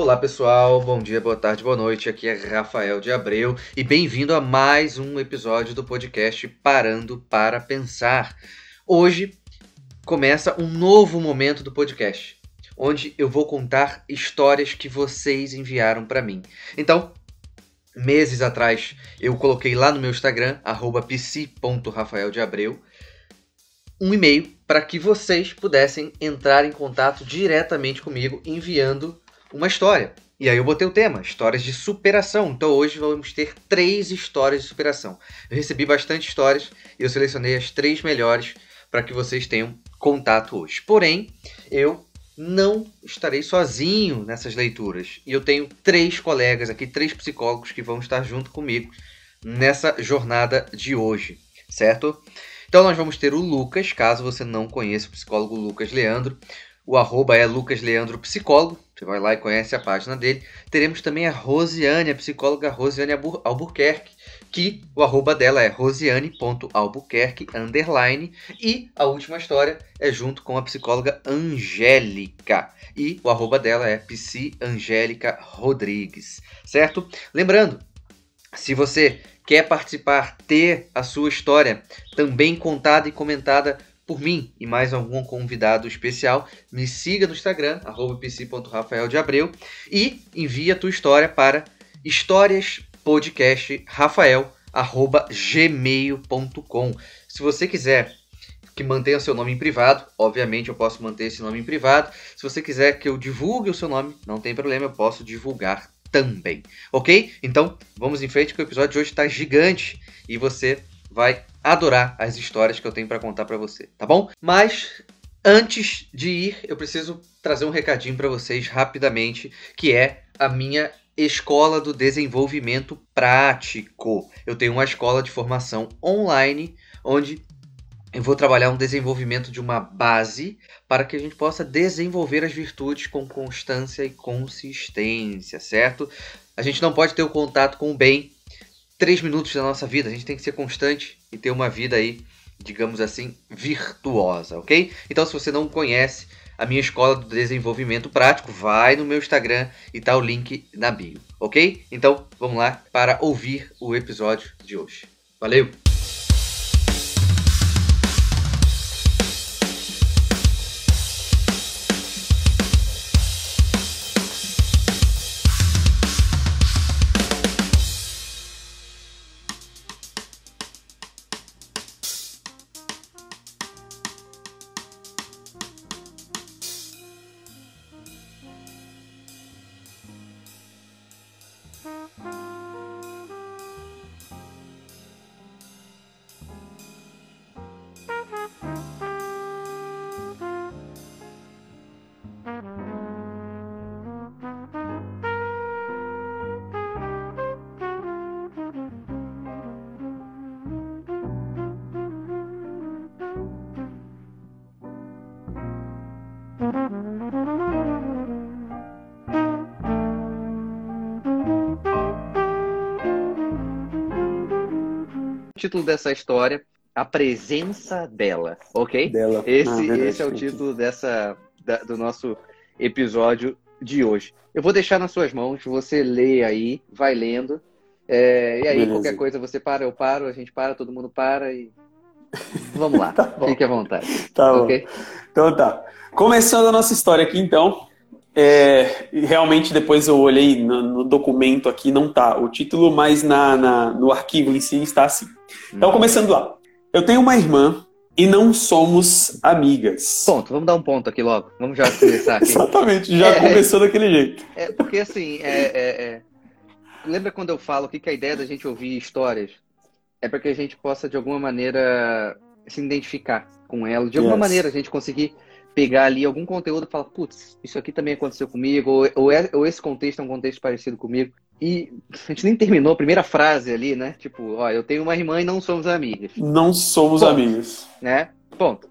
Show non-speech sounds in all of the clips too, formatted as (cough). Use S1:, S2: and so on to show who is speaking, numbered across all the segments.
S1: Olá pessoal, bom dia, boa tarde, boa noite. Aqui é Rafael de Abreu e bem-vindo a mais um episódio do podcast Parando para Pensar. Hoje começa um novo momento do podcast, onde eu vou contar histórias que vocês enviaram para mim. Então, meses atrás, eu coloquei lá no meu Instagram, psi.rafaeldeabreu, um e-mail para que vocês pudessem entrar em contato diretamente comigo enviando uma história. E aí eu botei o tema, histórias de superação. Então hoje vamos ter três histórias de superação. Eu recebi bastante histórias e eu selecionei as três melhores para que vocês tenham contato hoje. Porém, eu não estarei sozinho nessas leituras. E eu tenho três colegas aqui, três psicólogos que vão estar junto comigo nessa jornada de hoje, certo? Então nós vamos ter o Lucas, caso você não conheça o psicólogo Lucas Leandro. O arroba é Lucas Leandro Psicólogo. Você vai lá e conhece a página dele. Teremos também a Rosiane, a psicóloga Rosiane Albuquerque, que o arroba dela é rosiane.albuquerque, underline. E a última história é junto com a psicóloga Angélica. E o arroba dela é psiangélica Rodrigues, certo? Lembrando, se você quer participar, ter a sua história também contada e comentada por mim e mais algum convidado especial, me siga no Instagram, psi.rafaeldeabreu e envie a tua história para historiaspodcastrafael.gmail.com Se você quiser que mantenha seu nome em privado, obviamente eu posso manter esse nome em privado. Se você quiser que eu divulgue o seu nome, não tem problema, eu posso divulgar também, ok? Então vamos em frente que o episódio de hoje está gigante e você vai adorar as histórias que eu tenho para contar para você, tá bom? Mas antes de ir, eu preciso trazer um recadinho para vocês rapidamente, que é a minha Escola do Desenvolvimento Prático. Eu tenho uma escola de formação online onde eu vou trabalhar um desenvolvimento de uma base para que a gente possa desenvolver as virtudes com constância e consistência, certo? A gente não pode ter o contato com o bem três minutos da nossa vida, a gente tem que ser constante e ter uma vida aí, digamos assim, virtuosa, ok? Então, se você não conhece a minha escola do desenvolvimento prático, vai no meu Instagram e tá o link na bio, ok? Então, vamos lá para ouvir o episódio de hoje. Valeu! Dessa história, A Presença dela, ok?
S2: Dela.
S1: Esse, ah, esse é o título dessa, da, do nosso episódio de hoje. Eu vou deixar nas suas mãos, você lê aí, vai lendo. É, e aí, Beleza. qualquer coisa, você para, eu paro, a gente para, todo mundo para e. Vamos lá, (laughs) tá fique à vontade.
S2: Tá okay? bom. Então tá. Começando a nossa história aqui, então. É, realmente depois eu olhei no, no, documento aqui, não tá o título, mas na, na, no arquivo em si está assim. Então, hum. começando lá. Eu tenho uma irmã e não somos amigas.
S1: Ponto, vamos dar um ponto aqui logo. Vamos já começar (laughs) aqui.
S2: Exatamente, já é, começou daquele jeito.
S1: É, porque assim, é, é, é, lembra quando eu falo que, que a ideia da gente ouvir histórias é para que a gente possa, de alguma maneira, se identificar com ela, de alguma yes. maneira a gente conseguir pegar ali algum conteúdo e falar, putz, isso aqui também aconteceu comigo, ou, ou, é, ou, esse contexto é um contexto parecido comigo. E (laughs) a gente nem terminou a primeira frase ali, né? Tipo, ó, eu tenho uma irmã e não somos amigas.
S2: Não somos
S1: Ponto.
S2: amigas.
S1: Né? Ponto.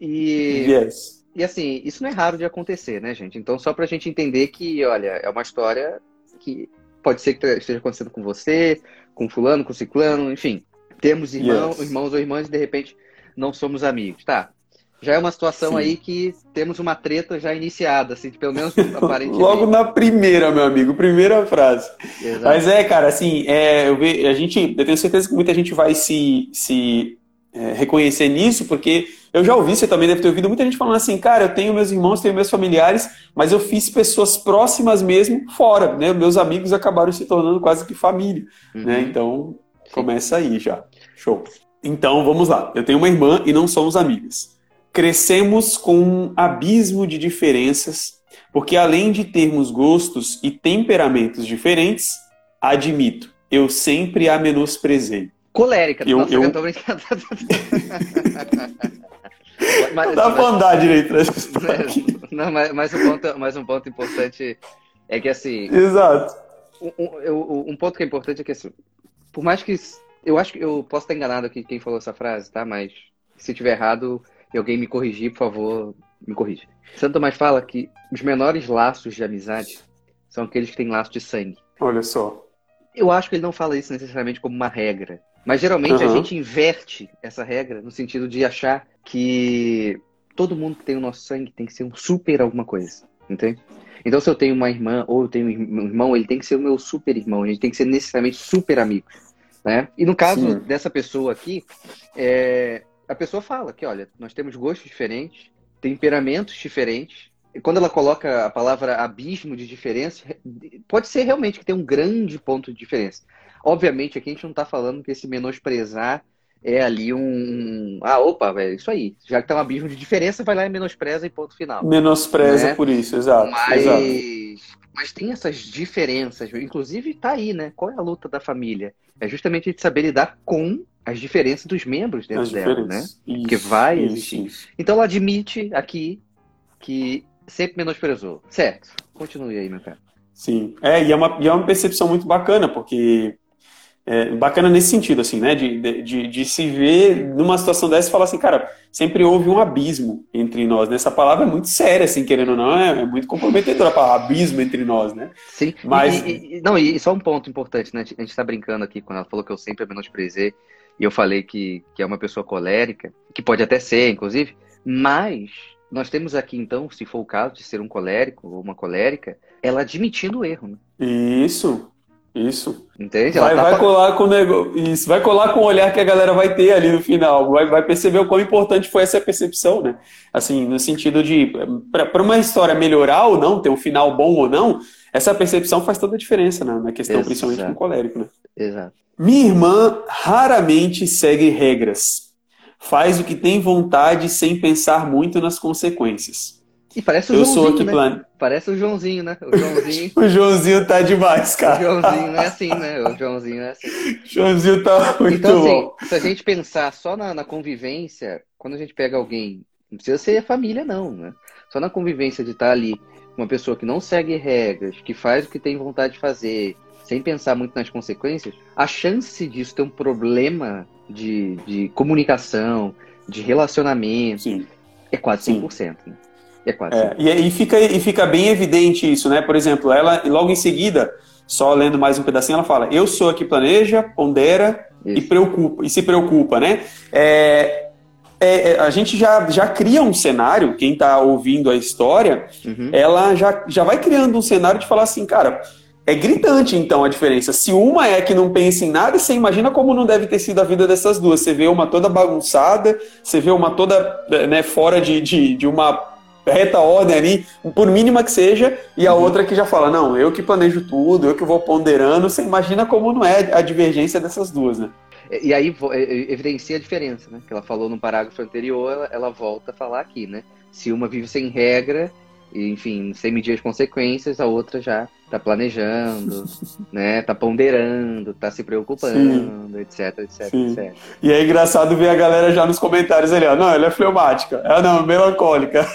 S1: E,
S2: yes.
S1: e assim, isso não é raro de acontecer, né, gente? Então, só pra gente entender que, olha, é uma história que pode ser que esteja acontecendo com você, com fulano, com ciclano, enfim. Temos irmão, yes. irmãos ou irmãs e de repente não somos amigos. Tá, já é uma situação Sim. aí que temos uma treta já iniciada, assim, pelo menos (laughs) aparentemente.
S2: Logo na primeira, meu amigo, primeira frase. Exato. Mas é, cara, assim, é, eu ve, a gente, eu tenho certeza que muita gente vai se, se é, reconhecer nisso, porque eu já ouvi, você também deve ter ouvido muita gente falando assim, cara, eu tenho meus irmãos, tenho meus familiares, mas eu fiz pessoas próximas mesmo fora, né? Meus amigos acabaram se tornando quase que família, uhum. né? Então, começa aí já. Show. Então, vamos lá. Eu tenho uma irmã e não somos amigas. Crescemos com um abismo de diferenças, porque além de termos gostos e temperamentos diferentes, admito, eu sempre a menosprezei.
S1: Colérica,
S2: eu, nossa, eu... eu tô brincando. (laughs) mas, Dá pra andar direito
S1: Não, mas, mas, um ponto, mas um ponto importante é que assim.
S2: Exato.
S1: Um, um, um ponto que é importante é que assim, por mais que. Eu acho que eu posso estar enganado aqui quem falou essa frase, tá? Mas se tiver errado, e alguém me corrigir, por favor, me corrija. Santo Tomás fala que os menores laços de amizade são aqueles que têm laço de sangue.
S2: Olha só.
S1: Eu acho que ele não fala isso necessariamente como uma regra. Mas geralmente uhum. a gente inverte essa regra no sentido de achar que todo mundo que tem o nosso sangue tem que ser um super alguma coisa. Entende? Então, se eu tenho uma irmã ou eu tenho um irmão, ele tem que ser o meu super irmão. A gente tem que ser necessariamente super amigos. Né? E no caso Sim. dessa pessoa aqui, é, a pessoa fala que, olha, nós temos gostos diferentes, temperamentos diferentes. E quando ela coloca a palavra abismo de diferença, pode ser realmente que tem um grande ponto de diferença. Obviamente, aqui a gente não está falando que esse menosprezar é ali um. Ah, opa, velho, isso aí. Já que tá um abismo de diferença, vai lá e menospreza e ponto final.
S2: Menospreza né? por isso, exato.
S1: Mas,
S2: exato.
S1: mas tem essas diferenças. Inclusive, tá aí, né? Qual é a luta da família? É justamente a gente saber lidar com as diferenças dos membros dentro As dela, né? Isso, Porque vai isso, existir. Isso. Então ela admite aqui que sempre menosprezou. Certo. Continue aí, meu cara.
S2: Sim. É, e é uma, e é uma percepção muito bacana, porque é, bacana nesse sentido, assim, né? De, de, de, se ver numa situação dessa e falar assim, cara, sempre houve um abismo entre nós. Né? Essa palavra é muito séria, assim, querendo ou não, é, é muito comprometedora a palavra abismo entre nós, né?
S1: Sim, mas. E, e, não, e só um ponto importante, né? A gente tá brincando aqui quando ela falou que eu sempre menosprezei, e eu falei que, que é uma pessoa colérica, que pode até ser, inclusive, mas nós temos aqui, então, se for o caso de ser um colérico ou uma colérica, ela admitindo o erro, né?
S2: Isso. Isso.
S1: Entende?
S2: Vai, tá vai colar com o negócio. Isso, vai colar com o olhar que a galera vai ter ali no final. Vai, vai perceber o quão importante foi essa percepção, né? Assim, no sentido de, para uma história melhorar ou não, ter um final bom ou não, essa percepção faz toda a diferença né? na questão, Exato. principalmente com o colérico, né?
S1: Exato.
S2: Minha irmã raramente segue regras. Faz o que tem vontade sem pensar muito nas consequências.
S1: E parece o eu Joãozinho, sou aqui né? Plan... Parece o Joãozinho, né? O Joãozinho. (laughs)
S2: o Joãozinho tá demais, cara.
S1: O Joãozinho não é assim, né? O Joãozinho não é assim.
S2: O Joãozinho tá muito
S1: então,
S2: assim,
S1: bom. se a gente pensar só na, na, convivência, quando a gente pega alguém, não precisa ser a família, não, né? Só na convivência de estar ali, uma pessoa que não segue regras, que faz o que tem vontade de fazer, sem pensar muito nas consequências, a chance disso ter um problema de, de comunicação, de relacionamento, Sim. é quase 100%. Sim. Né?
S2: É quase. É, e, e, fica, e fica bem evidente isso, né? Por exemplo, ela logo em seguida, só lendo mais um pedacinho, ela fala: Eu sou a que planeja, pondera isso. e preocupa e se preocupa, né? É, é, é, a gente já, já cria um cenário, quem está ouvindo a história, uhum. ela já, já vai criando um cenário de falar assim, cara, é gritante então a diferença. Se uma é que não pensa em nada, você imagina como não deve ter sido a vida dessas duas. Você vê uma toda bagunçada, você vê uma toda né, fora de, de, de uma reta ordem ali, por mínima que seja, e a uhum. outra que já fala, não, eu que planejo tudo, eu que vou ponderando, você imagina como não é a divergência dessas duas, né?
S1: E aí evidencia a diferença, né? Que ela falou no parágrafo anterior, ela, ela volta a falar aqui, né? Se uma vive sem regra, enfim, sem medir as consequências, a outra já está planejando, (laughs) né? Tá ponderando, tá se preocupando, Sim. etc, etc, Sim. etc.
S2: E é engraçado ver a galera já nos comentários ali, ó. Não, ela é fleumática. Ela não, melancólica.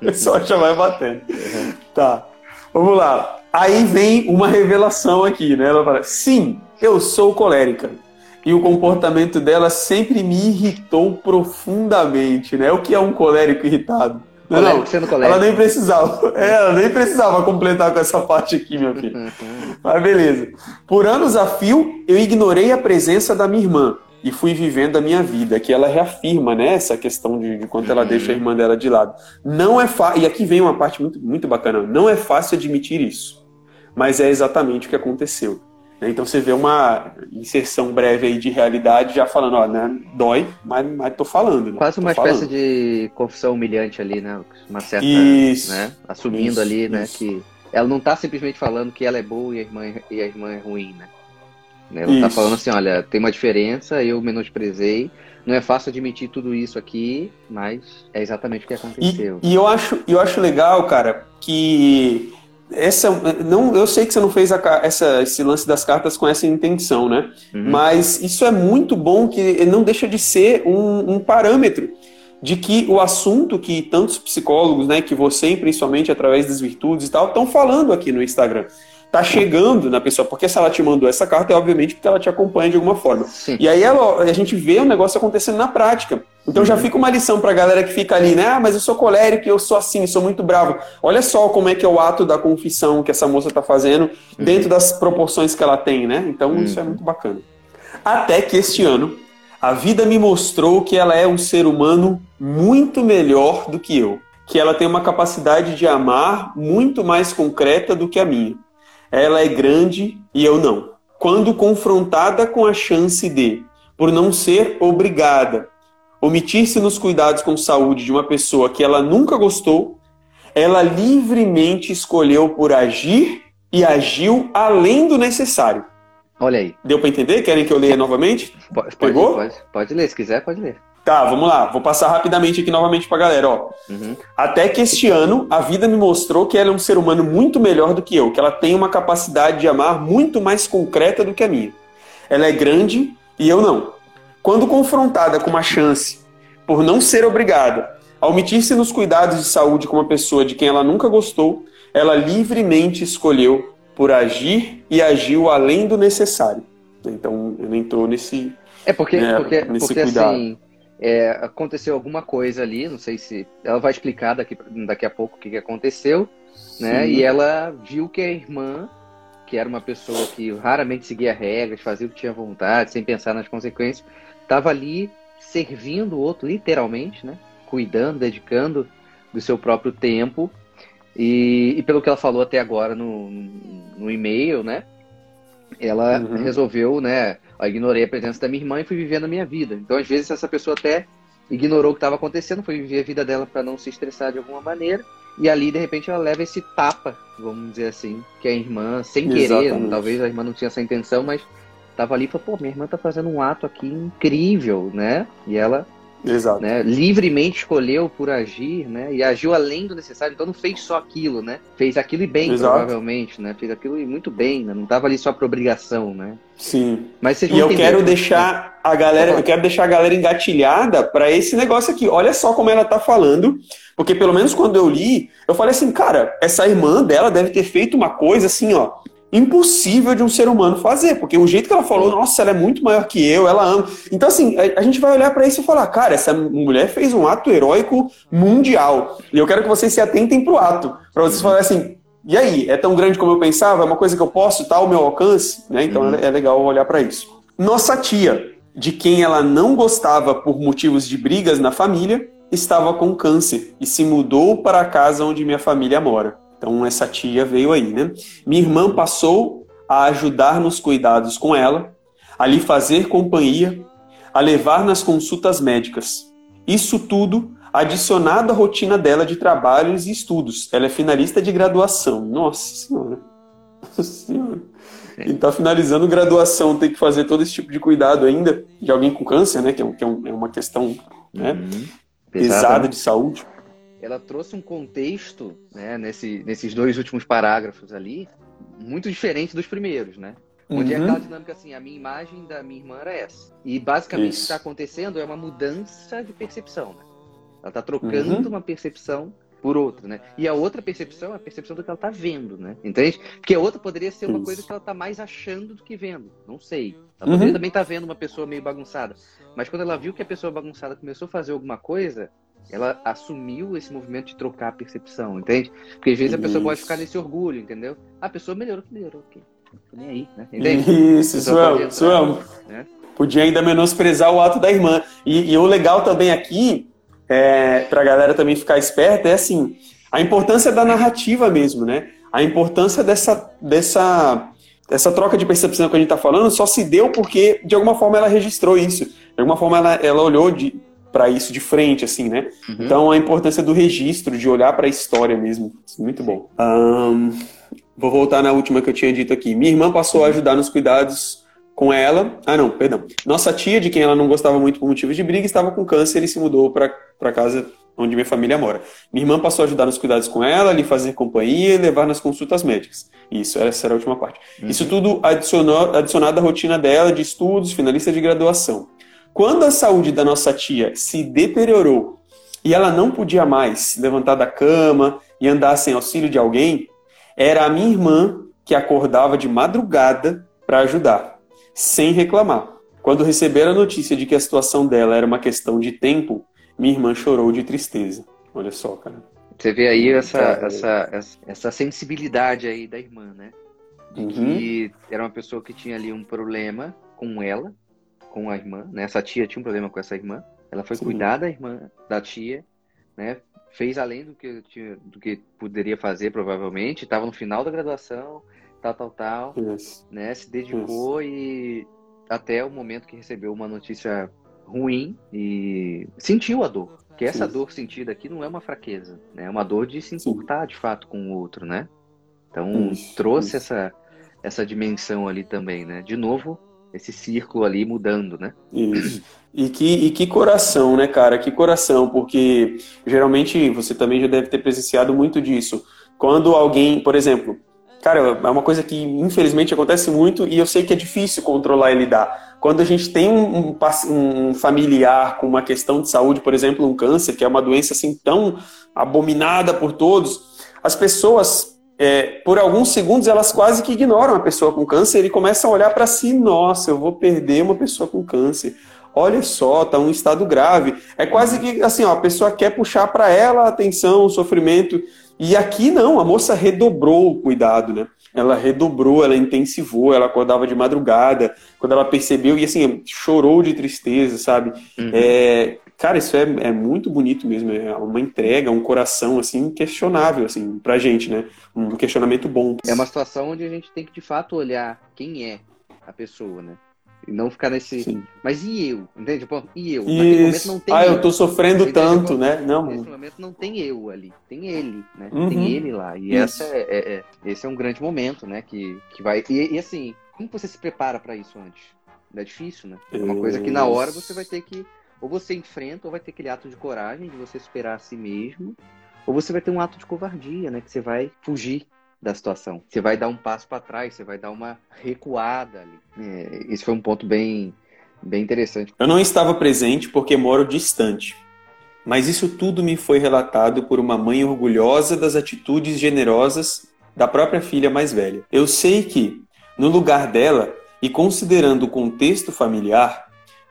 S2: o pessoal já vai batendo. Uhum. Tá. Vamos lá. Aí vem uma revelação aqui, né? Ela fala: Sim, eu sou colérica. E o comportamento dela sempre me irritou profundamente, né? O que é um colérico irritado? Não, não. Ela nem precisava. (laughs) É, ela nem precisava completar com essa parte aqui, meu filho. Mas beleza. Por anos a fio, eu ignorei a presença da minha irmã. e fui vivendo a minha vida, que ela reafirma, né, essa questão de, de quanto ela deixa a irmã dela de lado. Não é fácil, e aqui vem uma parte muito, muito bacana, não é fácil admitir isso, mas é exatamente o que aconteceu. Né? Então você vê uma inserção breve aí de realidade já falando, ó, né, dói, mas, mas tô falando. Né?
S1: Quase uma
S2: falando.
S1: espécie de confissão humilhante ali, né, uma certa,
S2: Isso,
S1: né, assumindo
S2: isso,
S1: ali, né,
S2: isso.
S1: que ela não tá simplesmente falando que ela é boa e a irmã, e a irmã é ruim, né. Né, Ela tá
S2: Isso.
S1: falando assim, olha, tem uma diferença, eu menosprezei, não é fácil admitir tudo isso aqui, mas é exatamente o que
S2: E,
S1: aconteceu.
S2: e eu acho, eu acho legal, cara, que essa não, eu sei que você não fez a essa, esse lance das cartas com essa intenção, né?
S1: Uhum.
S2: Mas isso é muito bom que não deixa de ser um, um parâmetro de que o assunto que tantos psicólogos, né, que você principalmente através das virtudes e tal, estão falando aqui no Instagram. Tá chegando na pessoa, porque se ela te mandou essa carta, é obviamente porque ela te acompanha de alguma forma.
S1: Sim.
S2: E aí ela- a gente vê o negócio acontecendo na prática. Então já fica uma lição pra galera que fica ali, né? Ah, mas eu sou colérico, eu sou assim, sou muito bravo. Olha só como é que é o ato da confissão que essa moça tá fazendo dentro das proporções que ela tem, né? Então isso é muito bacana. Até que este ano, a vida me mostrou que ela é um ser humano muito melhor do que eu. Que ela tem uma capacidade de amar muito mais concreta do que a minha. Ela é grande e eu não. Quando confrontada com a chance de, por não ser obrigada, omitir-se nos cuidados com saúde de uma pessoa que ela nunca gostou, ela livremente escolheu por agir e agiu além do necessário.
S1: Olha aí.
S2: Deu para entender? Querem que eu leia novamente?
S1: Pode,
S2: Pegou?
S1: Pode, pode ler, se quiser, pode ler.
S2: Tá, vamos lá. Vou passar rapidamente aqui novamente pra galera, ó.
S1: Uhum.
S2: Até que este ano, a vida me mostrou que ela é um ser humano muito melhor do que eu, que ela tem uma capacidade de amar muito mais concreta do que a minha. Ela é grande e eu não. Quando confrontada com uma chance, por não ser obrigada, a omitir-se nos cuidados de saúde com uma pessoa de quem ela nunca gostou, ela livremente escolheu por agir e agiu além do necessário. Então, ela entrou nesse.
S1: É porque,
S2: É,
S1: porque,
S2: nesse
S1: porque
S2: cuidado.
S1: assim, é, aconteceu alguma coisa ali, não sei se. Ela vai explicar daqui, daqui a pouco o que, que aconteceu, né?
S2: Sim.
S1: E ela viu que a irmã, que era uma pessoa que raramente seguia regras, fazia o que tinha vontade, sem pensar nas consequências, estava ali servindo o outro, literalmente, né? Cuidando, dedicando do seu próprio tempo. E, e pelo que ela falou até agora no, no e-mail, né? Ela
S2: Uhum.
S1: resolveu, né? Ignorei a presença da minha irmã e fui vivendo a minha vida. Então, às vezes, essa pessoa até ignorou o que estava acontecendo, foi viver a vida dela para não se estressar de alguma maneira. E ali, de repente, ela leva esse tapa, vamos dizer assim, que a irmã, sem querer,
S2: Exatamente.
S1: talvez a irmã não tinha essa intenção, mas tava ali e falou, pô, minha irmã tá fazendo um ato aqui incrível, né? E ela
S2: Exato.
S1: né, livremente escolheu por agir, né, e agiu além do necessário, então não fez só aquilo, né, fez aquilo e bem,
S2: Exato.
S1: provavelmente, né, fez aquilo e muito bem, né, não tava ali só por obrigação, né,
S2: Sim.
S1: mas
S2: E eu quero deixar a galera, eu quero deixar a galera engatilhada para esse negócio aqui. Olha só como ela tá falando, porque pelo menos quando eu li, eu falei assim, cara, essa irmã dela deve ter feito uma coisa assim, ó, impossível de um ser humano fazer, porque o jeito que ela falou, nossa, ela é muito maior que eu, ela ama. Então assim, a, a gente vai olhar para isso e falar, cara, essa mulher fez um ato heróico mundial. E eu quero que vocês se atentem pro ato, para vocês falarem assim, e aí, é tão grande como eu pensava? É uma coisa que eu posso, tá ao meu alcance? Né? Então
S1: Uhum.
S2: é é legal olhar para isso. Nossa tia, de quem ela não gostava por motivos de brigas na família, estava com câncer e se mudou para a casa onde minha família mora. Então essa tia veio aí, né? Minha irmã passou a ajudar nos cuidados com ela, a lhe fazer companhia, a levar nas consultas médicas. Isso tudo adicionado à rotina dela de trabalhos e estudos. Ela é finalista de graduação. Nossa Senhora. Nossa Senhora. Quem está finalizando graduação tem que fazer todo esse tipo de cuidado ainda de alguém com câncer, né? Que é, um- que é um- é uma questão né,
S1: Uhum.
S2: pesada
S1: Pesada, né?
S2: de saúde.
S1: Ela trouxe um contexto, né, nesse, nesses dois últimos parágrafos ali, muito diferente dos primeiros, né? Onde é
S2: Uhum.
S1: aquela dinâmica assim, a minha imagem da minha irmã era essa. E basicamente o que
S2: Isso.
S1: está acontecendo é uma mudança de percepção, né? Ela está trocando
S2: Uhum.
S1: uma percepção por outra, né? E a outra percepção é a percepção do que ela está vendo, né? Entende? Porque a outra poderia ser uma
S2: Isso.
S1: coisa que ela está mais achando do que vendo. Não sei. Ela
S2: Uhum.
S1: poderia também estar vendo uma pessoa meio bagunçada. Mas quando ela viu que a pessoa bagunçada começou a fazer alguma coisa, ela assumiu esse movimento de trocar a percepção, entende? Porque às vezes a pessoa pode
S2: Isso.
S1: ficar nesse orgulho, entendeu? A pessoa melhorou que melhorou, ok. Nem aí, né? Entende?
S2: Isso, isso é, isso é.
S1: né?
S2: podia ainda menosprezar o ato da irmã. E, e o legal também aqui, é, para a galera também ficar esperta, é assim, a importância da narrativa mesmo, né? A importância dessa, dessa, dessa troca de percepção que a gente está falando só se deu porque, de alguma forma, ela registrou isso. De alguma forma, ela, ela olhou de, para isso de frente, assim, né? Uhum. Então, a importância do registro, de olhar para a história mesmo. Muito bom. Um, vou voltar na última que eu tinha dito aqui. Minha irmã passou a ajudar nos cuidados com ela. Ah, não, perdão. Nossa tia, de quem ela não gostava muito por motivos de briga, estava com câncer e se mudou para casa onde minha família mora. Minha irmã passou a ajudar nos cuidados com ela, lhe fazer companhia e levar nas consultas médicas. Isso, essa era a última parte. Uhum. Isso tudo adicionou, adicionado à rotina dela de estudos, finalista de graduação. Quando a saúde da nossa tia se deteriorou e ela não podia mais levantar da cama e andar sem auxílio de alguém, era a minha irmã que acordava de madrugada para ajudar, sem reclamar. Quando receberam a notícia de que a situação dela era uma questão de tempo, minha irmã chorou de tristeza. Olha só, cara.
S1: Você vê aí essa, essa, essa sensibilidade aí da irmã, né? De uhum. que era uma pessoa que tinha ali um problema com ela, com a irmã, né? Essa tia tinha um problema com essa irmã. Ela foi Sim. cuidar da irmã, da tia, né? Fez além do que, tinha, do que poderia fazer, provavelmente. Estava no final da graduação, tal, tal, tal. Isso. Né? Se dedicou Isso. e até o momento que recebeu uma notícia ruim e sentiu a dor. Que essa Sim. dor sentida aqui não é uma fraqueza, né? É uma dor de se importar de fato com o outro, né? Então trouxe essa essa dimensão ali também, né? De novo, esse círculo ali mudando, né?
S2: Isso. E que, e que coração, né, cara? Que coração, porque geralmente você também já deve ter presenciado muito disso. Quando alguém, por exemplo, cara, é uma coisa que infelizmente acontece muito e eu sei que é difícil controlar e lidar. Quando a gente tem um, um, um familiar com uma questão de saúde, por exemplo, um câncer, que é uma doença assim tão abominada por todos, as pessoas é, por alguns segundos elas quase que ignoram a pessoa com câncer e começam a olhar para si, nossa, eu vou perder uma pessoa com câncer. Olha só, tá um estado grave. É quase que assim, ó, a pessoa quer puxar para ela a atenção, o sofrimento. E aqui não, a moça redobrou o cuidado, né? Ela redobrou, ela intensivou, ela acordava de madrugada, quando ela percebeu, e assim, chorou de tristeza, sabe? Uhum. É, Cara, isso é, é muito bonito mesmo, é uma entrega, um coração, assim, questionável, assim, pra gente, né? Um questionamento bom.
S1: É uma situação onde a gente tem que, de fato, olhar quem é a pessoa, né? E não ficar nesse. Sim. Mas e eu? Entende? Pô, e eu?
S2: Naquele momento não tem. Ah, eu, eu tô sofrendo Entende? tanto, né?
S1: Não. Nesse momento não tem eu ali. Tem ele, né? Uhum. Tem ele lá. E essa é, é, é, esse é um grande momento, né? Que, que vai. E, e assim, como você se prepara para isso antes? É difícil, né? É uma coisa que na hora você vai ter que ou você enfrenta, ou vai ter aquele ato de coragem de você esperar a si mesmo, ou você vai ter um ato de covardia, né? Que você vai fugir da situação. Você vai dar um passo para trás, você vai dar uma recuada ali. É, esse foi um ponto bem, bem interessante.
S2: Eu não estava presente porque moro distante. Mas isso tudo me foi relatado por uma mãe orgulhosa das atitudes generosas da própria filha mais velha. Eu sei que, no lugar dela, e considerando o contexto familiar,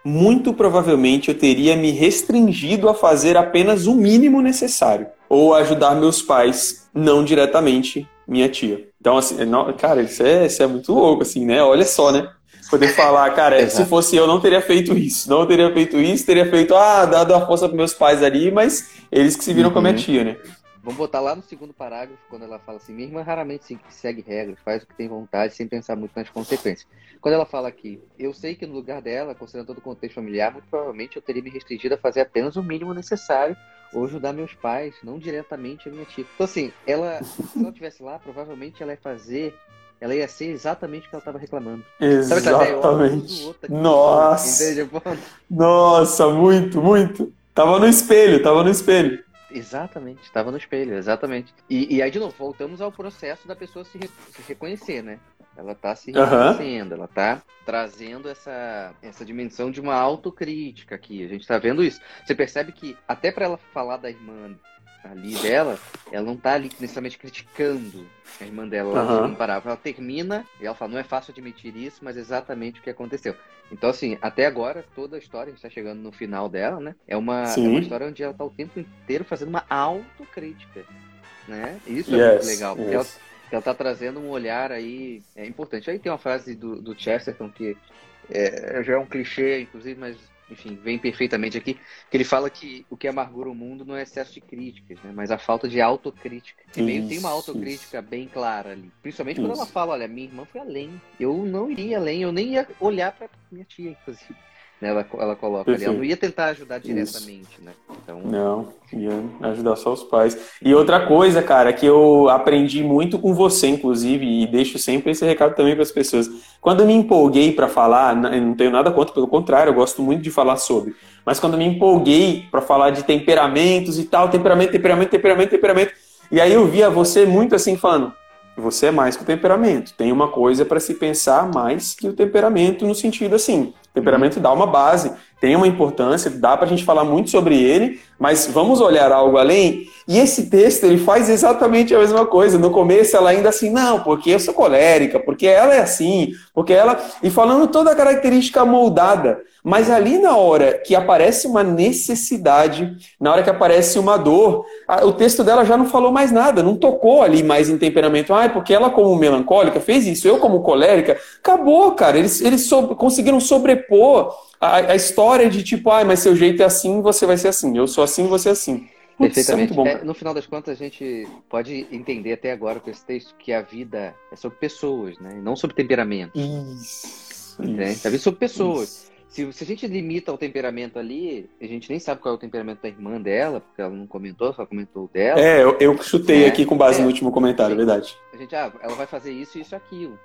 S2: muito provavelmente eu teria me restringido a fazer apenas o mínimo necessário ou ajudar meus pais, não diretamente minha tia. Então, assim, não, cara, isso é, isso é muito louco, assim, né? Olha só, né? Poder falar, cara, (laughs) se fosse eu, não teria feito isso. Não teria feito isso, teria feito, ah, dado a força para meus pais ali, mas eles que se viram uhum. com a minha uhum. tia, né?
S1: Vamos botar lá no segundo parágrafo, quando ela fala assim: minha irmã raramente segue regras, faz o que tem vontade, sem pensar muito nas consequências. Quando ela fala aqui, eu sei que no lugar dela, considerando todo o contexto familiar, muito provavelmente eu teria me restringido a fazer apenas o mínimo necessário ou ajudar meus pais, não diretamente a minha tia. Então, assim, ela, se ela estivesse lá, provavelmente ela ia fazer ela ia ser exatamente o que ela estava reclamando.
S2: Exatamente. Sabe, Nossa. Entende? Nossa, muito, muito. Tava no espelho, tava no espelho.
S1: Exatamente, estava no espelho, exatamente. E, e, aí, de novo, voltamos ao processo da pessoa se, re, se reconhecer, né? Ela está se reconhecendo, uhum. ela está trazendo essa, essa dimensão de uma autocrítica aqui. A gente está vendo isso. Você percebe que, até para ela falar da irmã ali dela, ela não tá ali necessariamente criticando a irmã dela lá uhum. no parágrafo. Ela termina e ela fala, não é fácil admitir isso, mas é exatamente o que aconteceu. Então, assim, até agora, toda a história, a gente tá chegando no final dela, né? É uma, é uma história onde ela tá o tempo inteiro fazendo uma autocrítica, né? Isso yes, é muito legal, porque yes. ela, ela tá trazendo um olhar aí é importante. Aí tem uma frase do, do Chesterton que é, já é um clichê, inclusive, mas enfim, vem perfeitamente aqui, que ele fala que o que amargura o mundo não é excesso de críticas, né, mas a falta de autocrítica. E meio tem uma autocrítica bem clara ali. Principalmente isso. quando ela fala, olha, minha irmã foi além. Eu não iria além, eu nem ia olhar para minha tia, inclusive. Né, ela, ela coloca Perfeito. ali. Ela não ia tentar ajudar diretamente, Isso. né?
S2: Então... Não, ia ajudar só os pais. E outra coisa, cara, que eu aprendi muito com você, inclusive, e deixo sempre esse recado também para as pessoas. Quando eu me empolguei para falar, não tenho nada contra, pelo contrário, eu gosto muito de falar sobre. Mas quando eu me empolguei para falar de temperamentos e tal, temperamento, temperamento, temperamento, temperamento, e aí eu via você muito assim falando, você é mais que o temperamento. Tem uma coisa para se pensar mais que o temperamento no sentido assim. Temperamento dá uma base, tem uma importância, dá para a gente falar muito sobre ele, mas vamos olhar algo além. E esse texto ele faz exatamente a mesma coisa. No começo ela ainda assim, não, porque eu sou colérica, porque ela é assim, porque ela. E falando toda a característica moldada. Mas ali na hora que aparece uma necessidade, na hora que aparece uma dor, o texto dela já não falou mais nada, não tocou ali mais em temperamento. Ah, porque ela, como melancólica, fez isso, eu, como colérica, acabou, cara. Eles, eles so conseguiram sobrepor a, a, história de tipo, ah, mas seu jeito é assim, você vai ser assim. Eu sou assim, você é assim.
S1: Putz, Perfeitamente. É bom, é, no final das contas, a gente pode entender até agora com esse texto que a vida é sobre pessoas, né? Não sobre temperamento. Isso. isso. A vida é sobre pessoas. Isso. Se, se a gente limita o temperamento ali, a gente nem sabe qual é o temperamento da irmã dela, porque ela não comentou, só comentou dela.
S2: É, eu, eu chutei é, aqui com base é, no último comentário, é verdade.
S1: A gente, ah, ela vai fazer isso, isso, aquilo.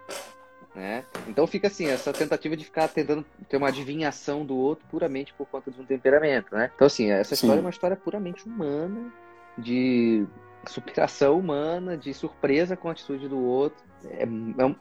S1: Né? Então fica assim, essa tentativa de ficar tentando ter uma adivinhação do outro puramente por conta de um temperamento, né? Então assim, essa história Sim. é uma história puramente humana, de superação humana, de surpresa com a atitude do outro. É,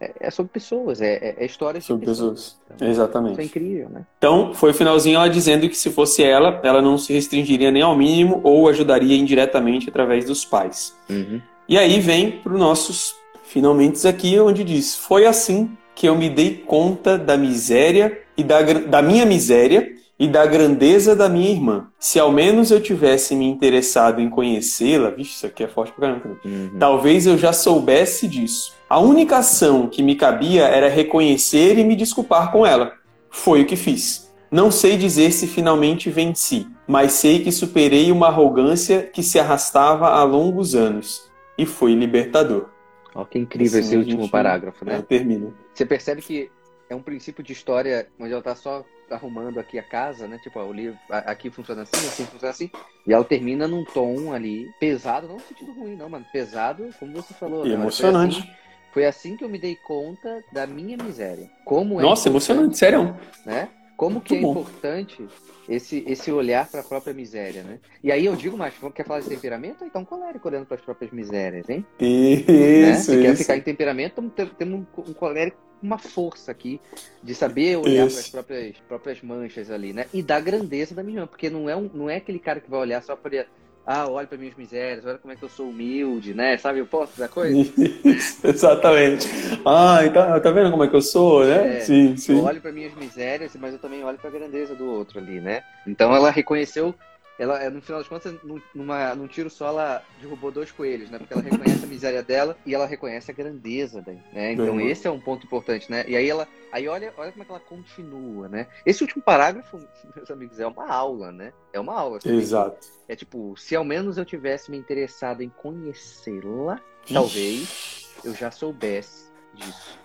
S1: é, é sobre pessoas, é, é, é história
S2: sobre pessoas. pessoas. Então, Exatamente. Isso
S1: é incrível, né?
S2: Então, foi o finalzinho ela dizendo que se fosse ela, ela não se restringiria nem ao mínimo ou ajudaria indiretamente através dos pais.
S1: Uhum.
S2: E aí vem para os nossos finalmente aqui, onde diz: Foi assim que eu me dei conta da miséria e da, da minha miséria e da grandeza da minha irmã. Se ao menos eu tivesse me interessado em conhecê-la, vixe, isso aqui é forte pra caramba. Uhum. Talvez eu já soubesse disso. A única ação que me cabia era reconhecer e me desculpar com ela. Foi o que fiz. Não sei dizer se finalmente venci, mas sei que superei uma arrogância que se arrastava há longos anos. E foi libertador.
S1: Olha que incrível assim, esse último parágrafo, né? É,
S2: termina.
S1: Você percebe que é um princípio de história onde ela está só arrumando aqui a casa, né? Tipo, ó, o livro aqui funciona assim, assim funciona assim. E ela termina num tom ali pesado, não no sentido ruim, não, mano. Pesado, como você falou.
S2: E né? emocionante.
S1: Foi assim, foi assim, que eu me dei conta da minha miséria. Como
S2: é Nossa, emocionante, sério.
S1: Né? Como Muito que é bom. importante esse, esse olhar para a própria miséria, né? E aí eu digo mais, quer falar de temperamento? Então colérico olhando para as próprias misérias, hein?
S2: Isso, né? Se
S1: quer ficar em temperamento, temos um, um colérico uma força aqui de saber olhar para as próprias, próprias manchas ali, né? E da grandeza da minha irmã, porque não é, um, não é aquele cara que vai olhar só para ah, olha para minhas misérias, olha como é que eu sou humilde, né? Sabe o ponto da coisa?
S2: Isso, (laughs) exatamente. Ah, então, tá vendo como é que eu sou, né?
S1: É, sim, sim. Eu olho para minhas misérias, mas eu também olho para a grandeza do outro ali, né? Então ela reconheceu ela, no final das contas, numa, num tiro só, ela derrubou dois coelhos, né? Porque ela reconhece a miséria dela e ela reconhece a grandeza dela, né? Então uhum. esse é um ponto importante, né? E aí ela, aí olha, olha como é que ela continua, né? Esse último parágrafo, (laughs) meus amigos, é uma aula, né? É uma aula.
S2: Exato.
S1: É tipo, se ao menos eu tivesse me interessado em conhecê-la, talvez eu já soubesse disso.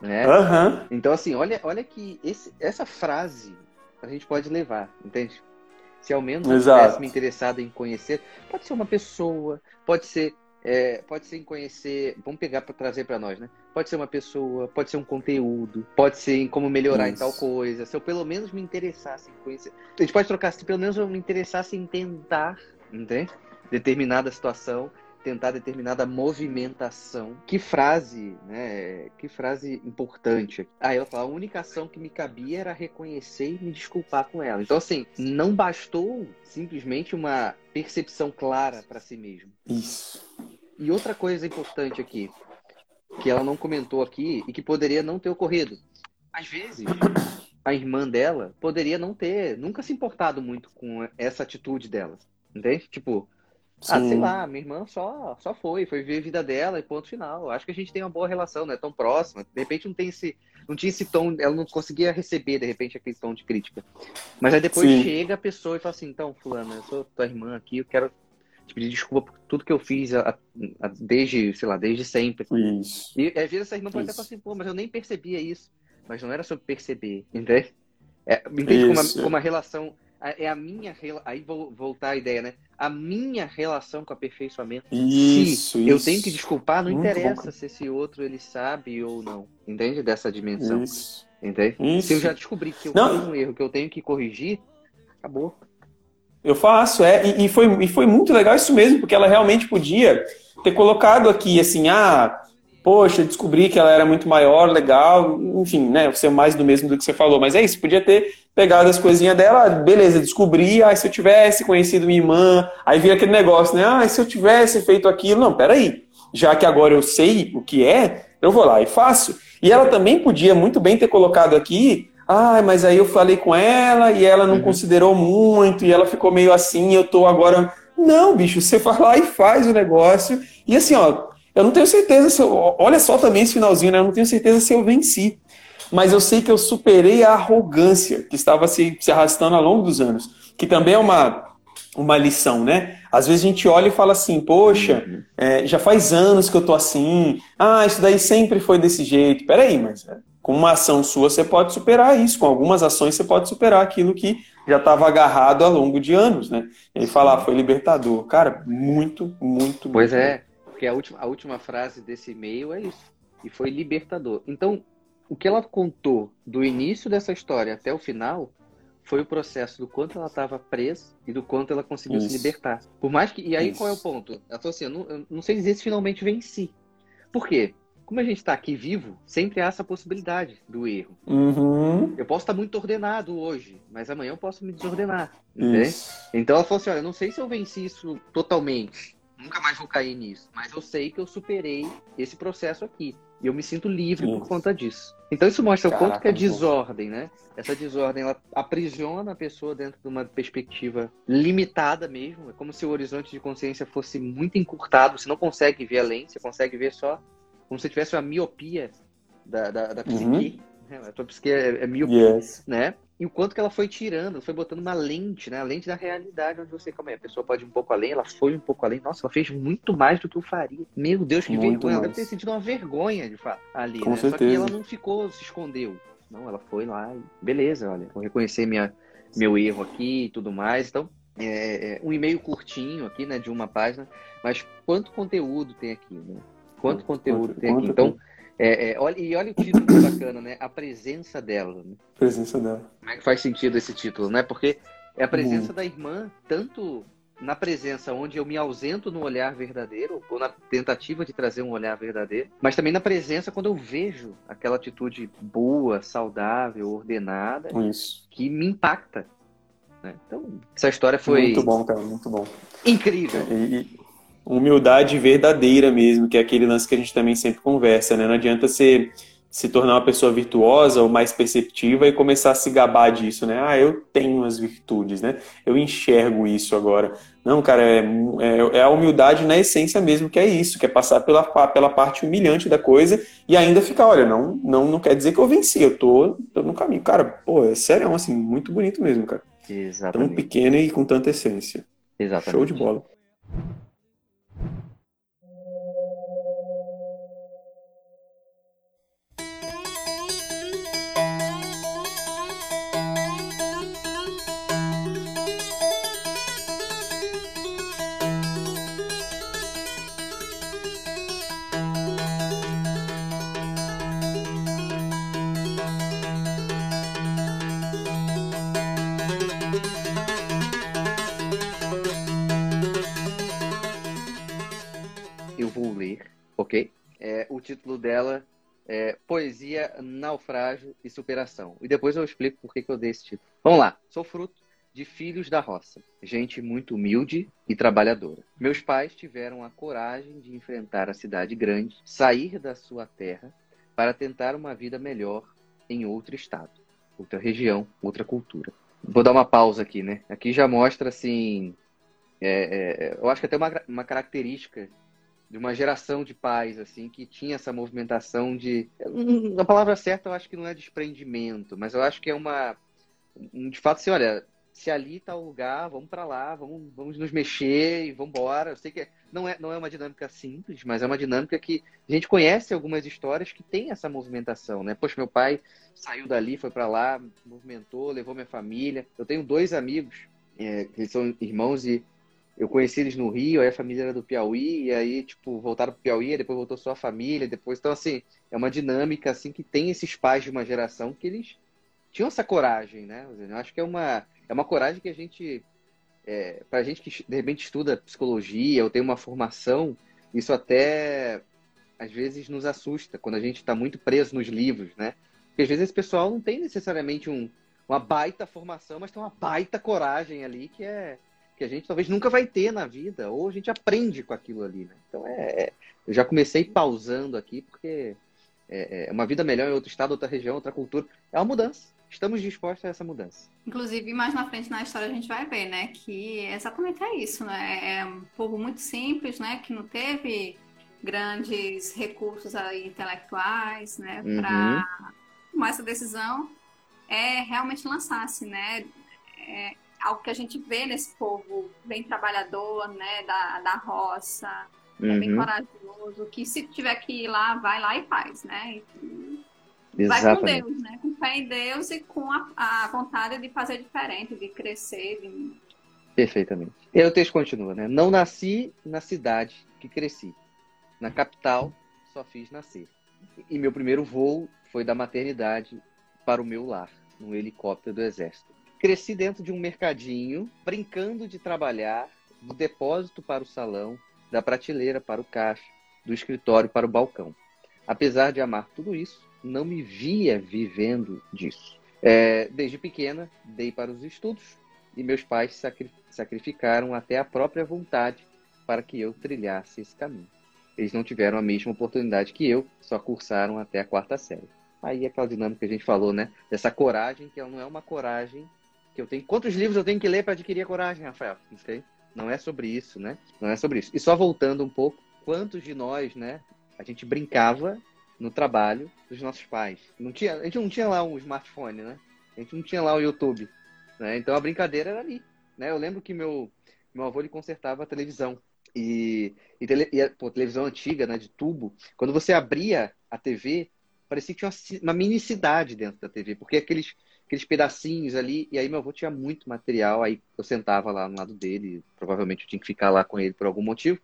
S1: Né?
S2: Uhum.
S1: Então, assim, olha, olha que esse, essa frase a gente pode levar, entende? Se ao menos eu tivesse me interessado em conhecer, pode ser uma pessoa, pode ser, é, pode ser em conhecer, vamos pegar para trazer para nós, né? Pode ser uma pessoa, pode ser um conteúdo, pode ser em como melhorar Isso. em tal coisa. Se eu pelo menos me interessasse em conhecer, a gente pode trocar, se pelo menos eu me interessasse em tentar, entende? Determinada situação tentar determinada movimentação. Que frase, né? Que frase importante. Aí ela fala, a única ação que me cabia era reconhecer e me desculpar com ela. Então, assim, não bastou simplesmente uma percepção clara para si mesmo.
S2: Isso.
S1: E outra coisa importante aqui, que ela não comentou aqui e que poderia não ter ocorrido. Às vezes, a irmã dela poderia não ter, nunca se importado muito com essa atitude dela. Entende? Tipo, Ah, sei lá, minha irmã só, só foi, foi ver a vida dela e ponto final. Acho que a gente tem uma boa relação, não é tão próxima. De repente não tem esse, não tinha esse tom, ela não conseguia receber de repente aquele tom de crítica. Mas aí depois Sim. chega a pessoa e fala assim, então, fulana, eu sou tua irmã aqui, eu quero te pedir desculpa por tudo que eu fiz a, a, desde, sei lá, desde sempre.
S2: Isso.
S1: E às vezes essa irmã pode até falar assim, pô, mas eu nem percebia isso. Mas não era sobre perceber, entende? É, entende como uma, como a relação é a minha aí vou voltar à ideia, né? A minha relação com aperfeiçoamento.
S2: Isso,
S1: se isso. eu tenho que desculpar, não Muito interessa bom. se esse outro ele sabe ou não. Entende dessa dimensão?
S2: Isso.
S1: Entende?
S2: Isso.
S1: Se eu já descobri que eu tenho um erro que eu tenho que corrigir, acabou.
S2: Eu faço, é, e, e, foi, e foi muito legal isso mesmo, porque ela realmente podia ter colocado aqui assim, ah, poxa, descobri que ela era muito maior, legal, enfim, né, ser mais do mesmo do que você falou, mas é isso, podia ter pegado as coisinhas dela, beleza, descobri, ah, se eu tivesse conhecido minha irmã, aí vira aquele negócio, né, ah, se eu tivesse feito aquilo, não, peraí, já que agora eu sei o que é, eu vou lá e faço. E ela também podia muito bem ter colocado aqui, ah, mas aí eu falei com ela e ela não uhum. considerou muito e ela ficou meio assim, eu tô agora. Não, bicho, você vai lá e faz o negócio. E assim, ó, eu não tenho certeza se eu, olha só também esse finalzinho, né? Eu não tenho certeza se eu venci. Mas eu sei que eu superei a arrogância que estava se, se arrastando ao longo dos anos. Que também é uma, uma lição, né? Às vezes a gente olha e fala assim, poxa, é, já faz anos que eu tô assim, ah, isso daí sempre foi desse jeito. Peraí, mas é, com uma ação sua você pode superar isso, com algumas ações você pode superar aquilo que já estava agarrado ao longo de anos, né? E falar, ah, foi libertador. Cara, muito, muito,
S1: Pois
S2: muito
S1: é. Porque a última, a última frase desse e-mail é isso. E foi libertador. Então, o que ela contou do início dessa história até o final foi o processo do quanto ela estava presa e do quanto ela conseguiu isso. se libertar. Por mais que. E aí isso. qual é o ponto? Ela falou assim: eu não, eu não sei dizer se finalmente venci. Por quê? Como a gente está aqui vivo, sempre há essa possibilidade do erro.
S2: Uhum.
S1: Eu posso estar muito ordenado hoje, mas amanhã eu posso me desordenar. Então ela falou assim: olha, eu não sei se eu venci isso totalmente, nunca mais vou cair nisso. Mas eu sei que eu superei esse processo aqui. E eu me sinto livre por conta disso. Então isso mostra Caraca, o quanto que a desordem, né? Essa desordem, ela aprisiona a pessoa dentro de uma perspectiva limitada mesmo. É como se o horizonte de consciência fosse muito encurtado. Você não consegue ver além, você consegue ver só como se tivesse uma miopia da, da, da psique. Uhum. Né? A tua psique é, é miopia, yes. né? E o quanto que ela foi tirando, foi botando uma lente, né? A lente da realidade, onde você, como é, a pessoa pode ir um pouco além, ela foi um pouco além. Nossa, ela fez muito mais do que eu faria. Meu Deus, que muito vergonha. Mais. Ela deve ter sentido uma vergonha, de fato, ali,
S2: Com
S1: né?
S2: Certeza. Só
S1: que ela não ficou, se escondeu. Não, ela foi lá e beleza, olha, vou reconhecer minha, meu erro aqui e tudo mais. Então, é, é, um e-mail curtinho aqui, né, de uma página, mas quanto conteúdo tem aqui, né? Quanto conteúdo quanto, tem aqui. Então, é, é, olha, e olha o título que bacana, né? A presença dela. Né?
S2: Presença dela.
S1: Como é que faz sentido esse título, né? Porque é a presença da irmã, tanto na presença onde eu me ausento no olhar verdadeiro, ou na tentativa de trazer um olhar verdadeiro, mas também na presença quando eu vejo aquela atitude boa, saudável, ordenada,
S2: Isso.
S1: que me impacta. Né? Então, essa história foi.
S2: Muito bom, cara, muito bom.
S1: Incrível.
S2: E, humildade verdadeira mesmo, que é aquele lance que a gente também sempre conversa, né? Não adianta você se tornar uma pessoa virtuosa ou mais perceptiva e começar a se gabar disso, né? Ah, eu tenho as virtudes, né? Eu enxergo isso agora. Não, cara, é, é, é, a humildade na essência mesmo, que é isso, que é passar pela, pela parte humilhante da coisa e ainda ficar, olha, não, não, não quer dizer que eu venci, eu tô, tô no caminho. Cara, pô, é sério, assim, muito bonito mesmo, cara.
S1: Exatamente.
S2: Tão pequeno e com tanta essência.
S1: Exatamente.
S2: Show de bola.
S1: Título dela é Poesia, Naufrágio e Superação. E depois eu explico por que, que eu dei esse título. Vamos lá. Sou fruto de filhos da roça, gente muito humilde e trabalhadora. Meus pais tiveram a coragem de enfrentar a cidade grande, sair da sua terra para tentar uma vida melhor em outro estado, outra região, outra cultura. Vou dar uma pausa aqui, né? Aqui já mostra assim é, é, eu acho que até uma, uma característica de uma geração de pais, assim, que tinha essa movimentação de. A palavra certa eu acho que não é desprendimento, mas eu acho que é uma. De fato, assim, olha, se ali está o lugar, vamos para lá, vamos, vamos nos mexer e vamos embora. Eu sei que não é, não é uma dinâmica simples, mas é uma dinâmica que a gente conhece algumas histórias que tem essa movimentação, né? Poxa, meu pai saiu dali, foi para lá, movimentou, levou minha família. Eu tenho dois amigos, é, que são irmãos e eu conheci eles no Rio, aí a família era do Piauí, e aí, tipo, voltaram pro Piauí, depois voltou só a família, depois. Então, assim, é uma dinâmica, assim, que tem esses pais de uma geração que eles tinham essa coragem, né? Eu acho que é uma, é uma coragem que a gente, é, pra gente que de repente estuda psicologia ou tem uma formação, isso até às vezes nos assusta quando a gente está muito preso nos livros, né? Porque às vezes esse pessoal não tem necessariamente um, uma baita formação, mas tem uma baita coragem ali que é que a gente talvez nunca vai ter na vida, ou a gente aprende com aquilo ali, né? Então é, é eu já comecei pausando aqui porque é, é, uma vida melhor em outro estado, outra região, outra cultura, é uma mudança. Estamos dispostos a essa mudança.
S3: Inclusive, mais na frente na história a gente vai ver, né, que exatamente é isso, né? É um povo muito simples, né, que não teve grandes recursos aí intelectuais, né, uhum. para tomar essa decisão é realmente lançar-se, né? É, algo que a gente vê nesse povo bem trabalhador, né, da, da roça, uhum. é bem uhum. corajoso, que se tiver que ir lá, vai lá e faz, né? E vai com Deus, né? Com fé em Deus e com a, a vontade de fazer diferente, de crescer. De...
S1: Perfeitamente. E aí o texto continua, né? Não nasci na cidade que cresci. Na capital só fiz nascer. E meu primeiro voo foi da maternidade para o meu lar, no helicóptero do exército. Cresci dentro de um mercadinho, brincando de trabalhar, do depósito para o salão, da prateleira para o caixa, do escritório para o balcão. Apesar de amar tudo isso, não me via vivendo disso. É, desde pequena, dei para os estudos e meus pais sacri sacrificaram até a própria vontade para que eu trilhasse esse caminho. Eles não tiveram a mesma oportunidade que eu, só cursaram até a quarta série. Aí aquela dinâmica que a gente falou, né? Dessa coragem, que ela não é uma coragem que eu tenho. Quantos livros eu tenho que ler para adquirir a coragem, Rafael? Não sei. Não é sobre isso, né? Não é sobre isso. E só voltando um pouco, quantos de nós, né? A gente brincava no trabalho dos nossos pais. Não tinha, a gente não tinha lá um smartphone, né? A gente não tinha lá o YouTube, né? Então a brincadeira era ali, né? Eu lembro que meu meu avô ele consertava a televisão e, e, tele, e pô, televisão antiga, né, de tubo. Quando você abria a TV, parecia que tinha uma, uma mini cidade dentro da TV, porque aqueles aqueles pedacinhos ali. E aí meu avô tinha muito material, aí eu sentava lá no lado dele, provavelmente eu tinha que ficar lá com ele por algum motivo.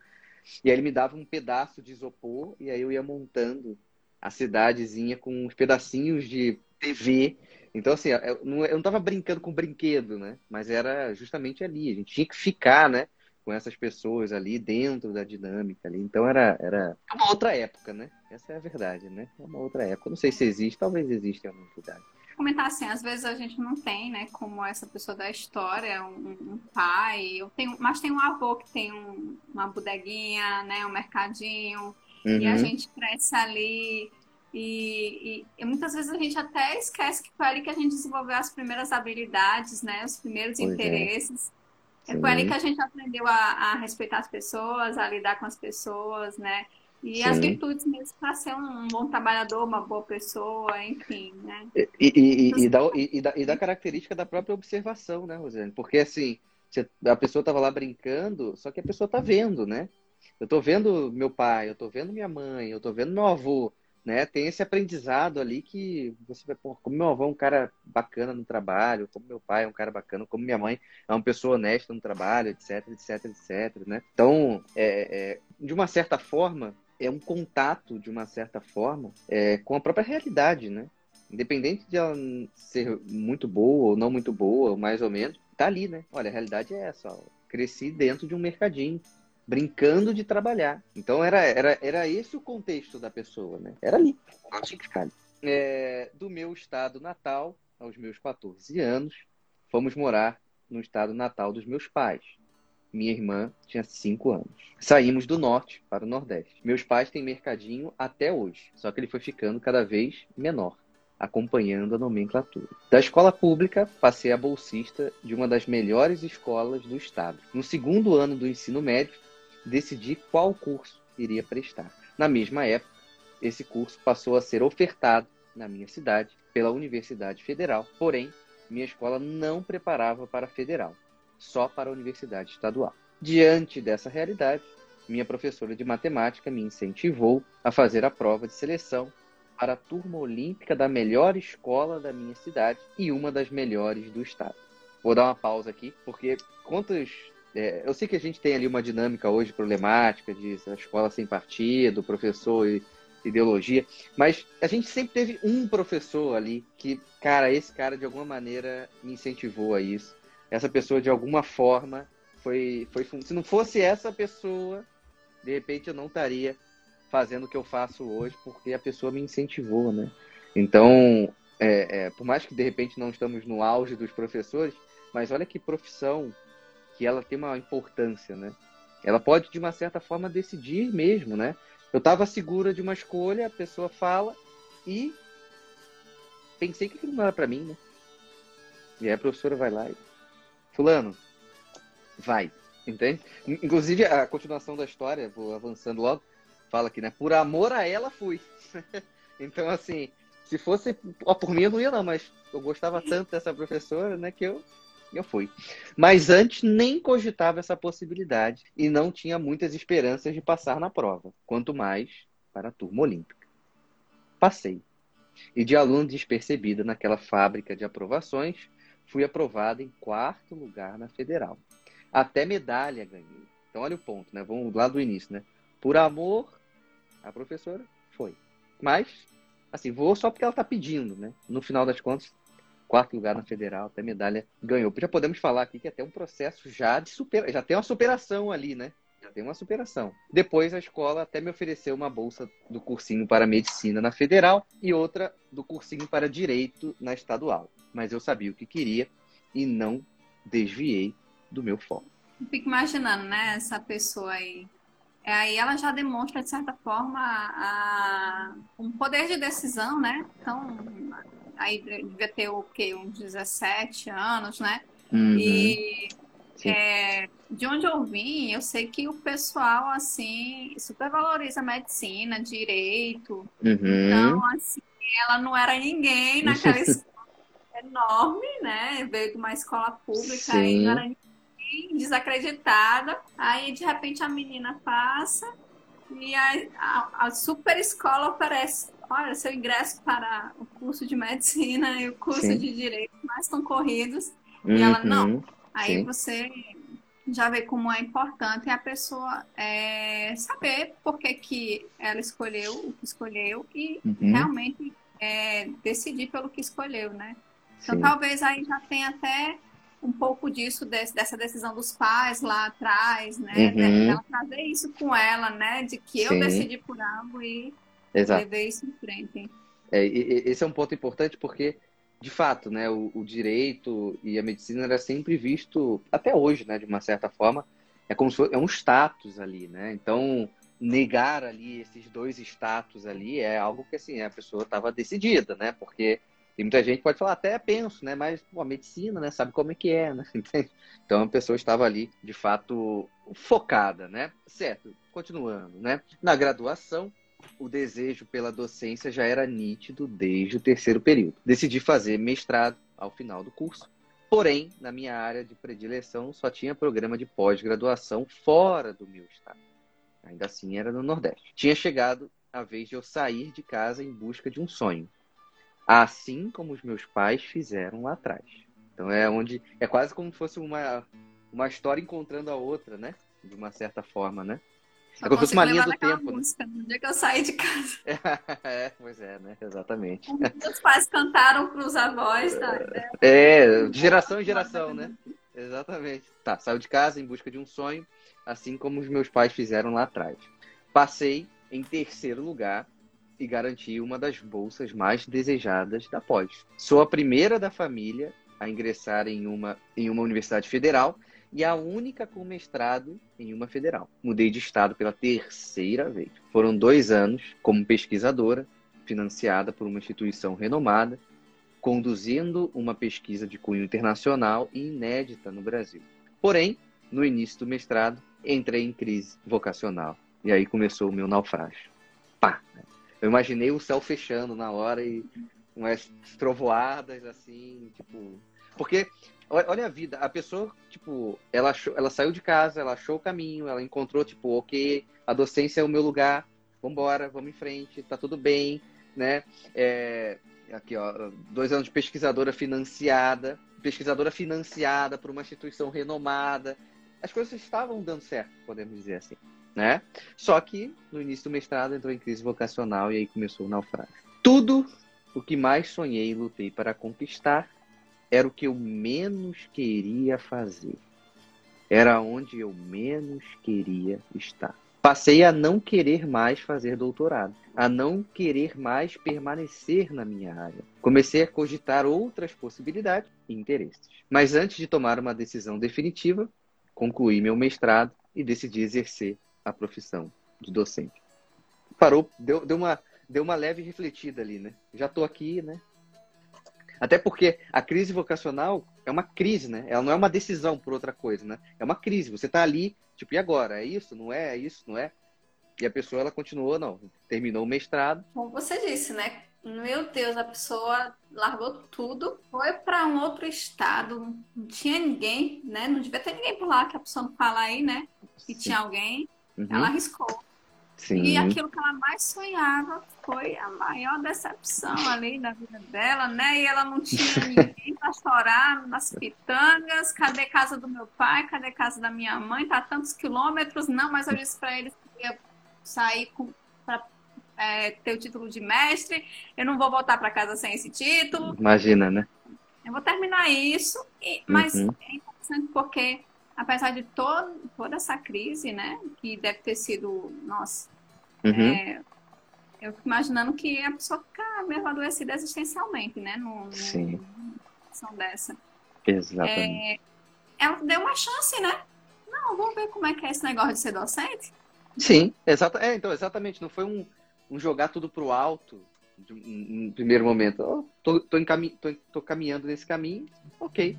S1: E aí ele me dava um pedaço de isopor e aí eu ia montando a cidadezinha com uns pedacinhos de TV. Então, assim, eu não, eu não tava brincando com brinquedo, né? Mas era justamente ali. A gente tinha que ficar, né? Com essas pessoas ali dentro da dinâmica ali. Então era, era uma outra época, né? Essa é a verdade, né? É uma outra época. Não sei se existe, talvez exista em algum lugar
S3: comentar assim, às vezes a gente não tem, né, como essa pessoa da história, um, um pai, eu tenho, mas tem um avô que tem um, uma bodeguinha, né, um mercadinho, uhum. e a uhum. gente cresce ali e, e, e, muitas vezes a gente até esquece que foi ali que a gente desenvolveu as primeiras habilidades, né, os primeiros pois é. interesses. É. é foi ali que a gente aprendeu a, a respeitar as pessoas, a lidar com as pessoas, né? E Sim. as virtudes mesmo para ser um bom trabalhador, uma boa pessoa, enfim, né? E,
S1: e, e, e, da, e, da, e da característica da própria observação, né, Rosane? Porque assim, a pessoa estava lá brincando, só que a pessoa está vendo, né? Eu estou vendo meu pai, eu estou vendo minha mãe, eu estou vendo meu avô, né? Tem esse aprendizado ali que você vai, pô, como meu avô é um cara bacana no trabalho, como meu pai é um cara bacana, como minha mãe é uma pessoa honesta no trabalho, etc, etc, etc, né? Então, é, é, de uma certa forma, é um contato, de uma certa forma, é, com a própria realidade, né? Independente de ela ser muito boa ou não muito boa, ou mais ou menos, tá ali, né? Olha, a realidade é essa. Ó. Cresci dentro de um mercadinho, brincando de trabalhar. Então era, era, era esse o contexto da pessoa, né? Era ali. tinha que ficar ali. É, do meu estado natal, aos meus 14 anos, fomos morar no estado natal dos meus pais. Minha irmã tinha 5 anos. Saímos do norte para o nordeste. Meus pais têm mercadinho até hoje, só que ele foi ficando cada vez menor. acompanhando a nomenclatura. Da escola pública, passei a bolsista de uma das melhores escolas do estado. No segundo ano do ensino médio, decidi qual curso iria prestar. Na mesma época, esse curso passou a ser ofertado na minha cidade pela Universidade Federal, porém, minha escola não preparava para a federal, só para a Universidade Estadual. Diante dessa realidade, minha professora de matemática me incentivou a fazer a prova de seleção para a turma olímpica da melhor escola da minha cidade e uma das melhores do estado. Vou dar uma pausa aqui, porque quantos. É, eu sei que a gente tem ali uma dinâmica hoje problemática de escola sem partido, professor e ideologia, mas a gente sempre teve um professor ali que, cara, esse cara de alguma maneira me incentivou a isso. Essa pessoa de alguma forma foi, foi se não fosse essa pessoa, de repente eu não estaria fazendo o que eu faço hoje porque a pessoa me incentivou, né? Então, é, é, por mais que de repente não estamos no auge dos professores, mas olha que profissão que ela tem uma importância, né? Ela pode, de uma certa forma, decidir mesmo, né? Eu estava segura de uma escolha, a pessoa fala e pensei que aquilo não era para mim, né? E aí a professora vai lá e... Fulano, vai, entende? Inclusive, a continuação da história, vou avançando logo, fala aqui, né? Por amor a ela fui. (laughs) então, assim, se fosse ó, por mim eu não ia não, mas eu gostava tanto dessa professora, né, que eu eu fui. Mas antes nem cogitava essa possibilidade e não tinha muitas esperanças de passar na prova, quanto mais para a turma olímpica. Passei. E de aluno despercebida naquela fábrica de aprovações, fui aprovado em quarto lugar na federal. Até medalha ganhei. Então olha o ponto, né? Vamos lá do início, né? Por amor a professora foi. Mas, assim, vou só porque ela está pedindo, né? No final das contas, quarto lugar na federal, até medalha ganhou. Já podemos falar aqui que é até um processo já de superação, já tem uma superação ali, né? Já tem uma superação. Depois a escola até me ofereceu uma bolsa do cursinho para medicina na federal e outra do cursinho para direito na estadual. Mas eu sabia o que queria e não desviei do meu foco.
S3: fico imaginando, né, essa pessoa aí é, aí ela já demonstra, de certa forma, a, um poder de decisão, né? Então, aí devia ter o quê? Uns 17 anos, né? Uhum. E é, de onde eu vim, eu sei que o pessoal, assim, supervaloriza medicina, direito. Uhum. Então, assim, ela não era ninguém (laughs) naquela escola enorme, né? Veio de uma escola pública e desacreditada. Aí, de repente, a menina passa e a, a, a super escola oferece olha, seu ingresso para o curso de medicina e o curso Sim. de direito mais concorridos. Uhum, e ela, não. Aí sim. você já vê como é importante a pessoa é, saber por que, que ela escolheu o que escolheu e uhum. realmente é, decidir pelo que escolheu, né? Então, sim. talvez aí já tenha até um pouco disso, desse, dessa decisão dos pais lá atrás, né? Uhum. Ela trazer isso com ela, né? De que eu Sim. decidi por algo e Exato. levei isso em frente.
S1: É, esse é um ponto importante porque, de fato, né, o, o, direito e a medicina era sempre visto, até hoje, né, de uma certa forma, é como se fosse, é um status ali, né? Então, negar ali esses dois status ali é algo que, assim, a pessoa estava decidida, né? Porque tem muita gente pode falar, até penso, né? Mas pô, a medicina, né? Sabe como é que é, né? (laughs) Então a pessoa estava ali, de fato, focada, né? Certo, continuando, né? Na graduação, o desejo pela docência já era nítido desde o terceiro período. Decidi fazer mestrado ao final do curso. Porém, na minha área de predileção, só tinha programa de pós-graduação fora do meu estado. Ainda assim, era no Nordeste. Tinha chegado a vez de eu sair de casa em busca de um sonho assim como os meus pais fizeram lá atrás. Então é onde é quase como se fosse uma uma história encontrando a outra, né? De uma certa forma, né?
S3: é como se fosse uma linha do tempo. Né? Música, no dia que eu saí de casa. (laughs)
S1: é, pois é, né? Exatamente.
S3: Meus pais cantaram para os avós, tá? (laughs)
S1: É, de geração em geração, né? Exatamente. Tá, saiu de casa em busca de um sonho, assim como os meus pais fizeram lá atrás. Passei em terceiro lugar e garantir uma das bolsas mais desejadas da pós. Sou a primeira da família a ingressar em uma, em uma universidade federal e a única com mestrado em uma federal. Mudei de estado pela terceira vez. Foram dois anos como pesquisadora, financiada por uma instituição renomada, conduzindo uma pesquisa de cunho internacional e inédita no Brasil. Porém, no início do mestrado, entrei em crise vocacional. E aí começou o meu naufrágio. Eu imaginei o céu fechando na hora e umas trovoadas assim, tipo. Porque, olha a vida, a pessoa, tipo, ela, achou, ela saiu de casa, ela achou o caminho, ela encontrou, tipo, ok, a docência é o meu lugar, vambora, vamos em frente, tá tudo bem, né? É, aqui, ó, dois anos de pesquisadora financiada, pesquisadora financiada por uma instituição renomada. As coisas estavam dando certo, podemos dizer assim, né? Só que no início do mestrado entrou em crise vocacional e aí começou o naufrágio. Tudo o que mais sonhei e lutei para conquistar era o que eu menos queria fazer. Era onde eu menos queria estar. Passei a não querer mais fazer doutorado, a não querer mais permanecer na minha área. Comecei a cogitar outras possibilidades e interesses. Mas antes de tomar uma decisão definitiva, concluí meu mestrado e decidi exercer a profissão de docente. Parou, deu, deu, uma, deu uma leve refletida ali, né? Já estou aqui, né? Até porque a crise vocacional é uma crise, né? Ela não é uma decisão por outra coisa, né? É uma crise. Você está ali, tipo, e agora? É isso? Não é? É isso? Não é? E a pessoa, ela continuou, não. Terminou o mestrado.
S3: Como você disse, né? Meu Deus, a pessoa largou tudo, foi para um outro estado, não tinha ninguém, né? Não devia ter ninguém por lá, que a pessoa não fala aí, né? Que Sim. tinha alguém. Uhum. Ela arriscou. Sim. E aquilo que ela mais sonhava foi a maior decepção ali da vida dela, né? E ela não tinha (laughs) ninguém para chorar nas pitangas. Cadê casa do meu pai? Cadê casa da minha mãe? Tá tantos quilômetros. Não, mas eu disse para eles que ia sair para é, ter o título de mestre. Eu não vou voltar para casa sem esse título.
S1: Imagina, né?
S3: Eu vou terminar isso, e, mas uhum. é interessante porque apesar de todo, toda essa crise, né, que deve ter sido, nossa, uhum. é, eu fico imaginando que a pessoa fica mesmo adoecida existencialmente, né, numa situação dessa.
S1: Exatamente.
S3: É, ela deu uma chance, né? Não, vamos ver como é que é esse negócio de ser docente.
S1: Sim, exato. É, então, exatamente. Não foi um, um jogar tudo pro alto em primeiro momento. Oh, tô, tô, tô, tô, caminhando nesse caminho, ok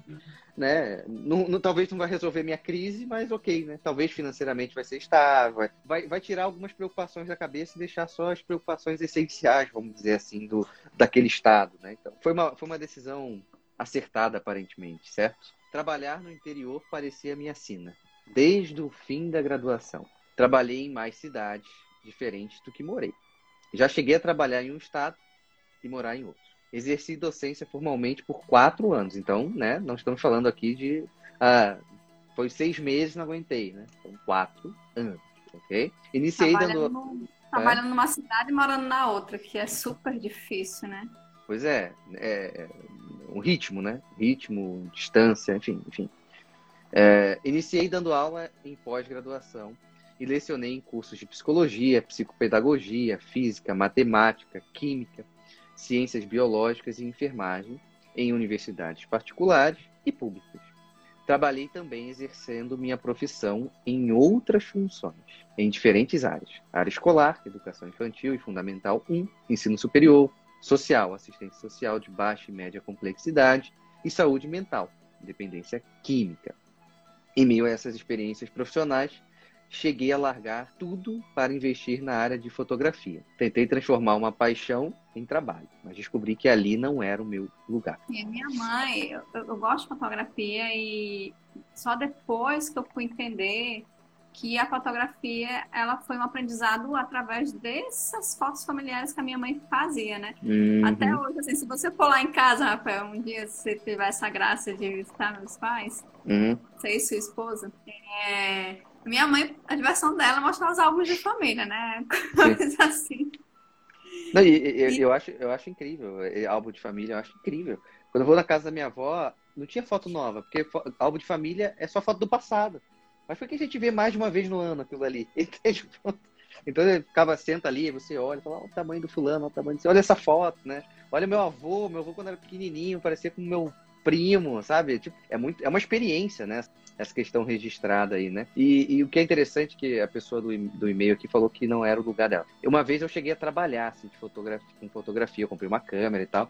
S1: né? Não, não, talvez não vai resolver minha crise, mas ok, né? Talvez financeiramente vai ser estável, vai, vai tirar algumas preocupações da cabeça e deixar só as preocupações essenciais, vamos dizer assim, do, daquele estado, né? Então, foi uma, foi uma decisão acertada, aparentemente, certo? Trabalhar no interior parecia minha sina, desde o fim da graduação. Trabalhei em mais cidades diferentes do que morei. Já cheguei a trabalhar em um estado e morar em outro exerci docência formalmente por quatro anos. Então, né, não estamos falando aqui de. Ah, foi seis meses, não aguentei, né? São quatro anos, ok? Iniciei
S3: trabalhando dando. Trabalhando é? numa cidade e morando na outra, que é super difícil, né?
S1: Pois é, é, é um ritmo, né? Ritmo, distância, enfim, enfim. É, iniciei dando aula em pós-graduação e lecionei em cursos de psicologia, psicopedagogia, física, matemática, química, ciências biológicas e enfermagem em universidades particulares e públicas. Trabalhei também exercendo minha profissão em outras funções, em diferentes áreas: área escolar, educação infantil e fundamental 1, ensino superior, social, assistência social de baixa e média complexidade e saúde mental, dependência química. Em meio a essas experiências profissionais, cheguei a largar tudo para investir na área de fotografia. Tentei transformar uma paixão em trabalho, mas descobri que ali não era o meu lugar.
S3: E minha mãe, eu, eu gosto de fotografia e só depois que eu fui entender que a fotografia ela foi um aprendizado através dessas fotos familiares que a minha mãe fazia, né? Uhum. Até hoje, assim, se você for lá em casa, Rafael, um dia se você tiver essa graça de visitar meus pais, uhum. você e sua esposa, é, minha mãe, a diversão dela é mostrar os álbuns de família, né? (laughs) Coisas assim.
S1: Não, e, e, eu, acho, eu acho incrível. Álbum de família, eu acho incrível. Quando eu vou na casa da minha avó, não tinha foto nova, porque álbum de família é só foto do passado. Mas foi que a gente vê mais de uma vez no ano aquilo ali. (laughs) Entende? Então ele ficava, senta ali, você olha, fala, olha o tamanho do fulano, olha o tamanho do... Olha essa foto, né? Olha meu avô, meu avô quando era pequenininho, parecia com meu primo, sabe? Tipo, é muito, é uma experiência, né? Essa questão registrada aí, né? E, e o que é interessante é que a pessoa do, do e-mail aqui falou que não era o lugar dela. Uma vez eu cheguei a trabalhar assim, de fotografia, com fotografia, eu comprei uma câmera e tal.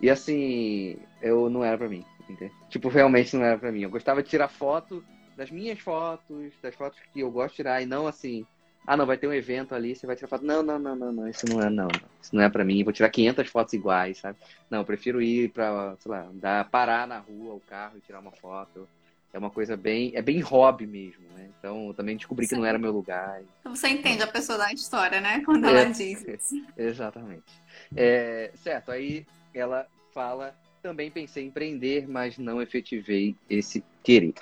S1: E assim, eu não era para mim, entendeu? Tipo, realmente não era para mim. Eu gostava de tirar foto das minhas fotos, das fotos que eu gosto de tirar e não assim, ah, não, vai ter um evento ali, você vai tirar foto. Não, não, não, não, não, isso não é, não. Isso não é para mim. Vou tirar 500 fotos iguais, sabe? Não, eu prefiro ir para, sei lá, dar, parar na rua o carro e tirar uma foto. É uma coisa bem, é bem hobby mesmo, né? Então, eu também descobri Sim. que não era meu lugar.
S3: Então, você entende a pessoa da história, né? (laughs) Quando ela é, diz isso. (laughs)
S1: Exatamente. É, certo, aí ela fala, também pensei em empreender, mas não efetivei esse querer.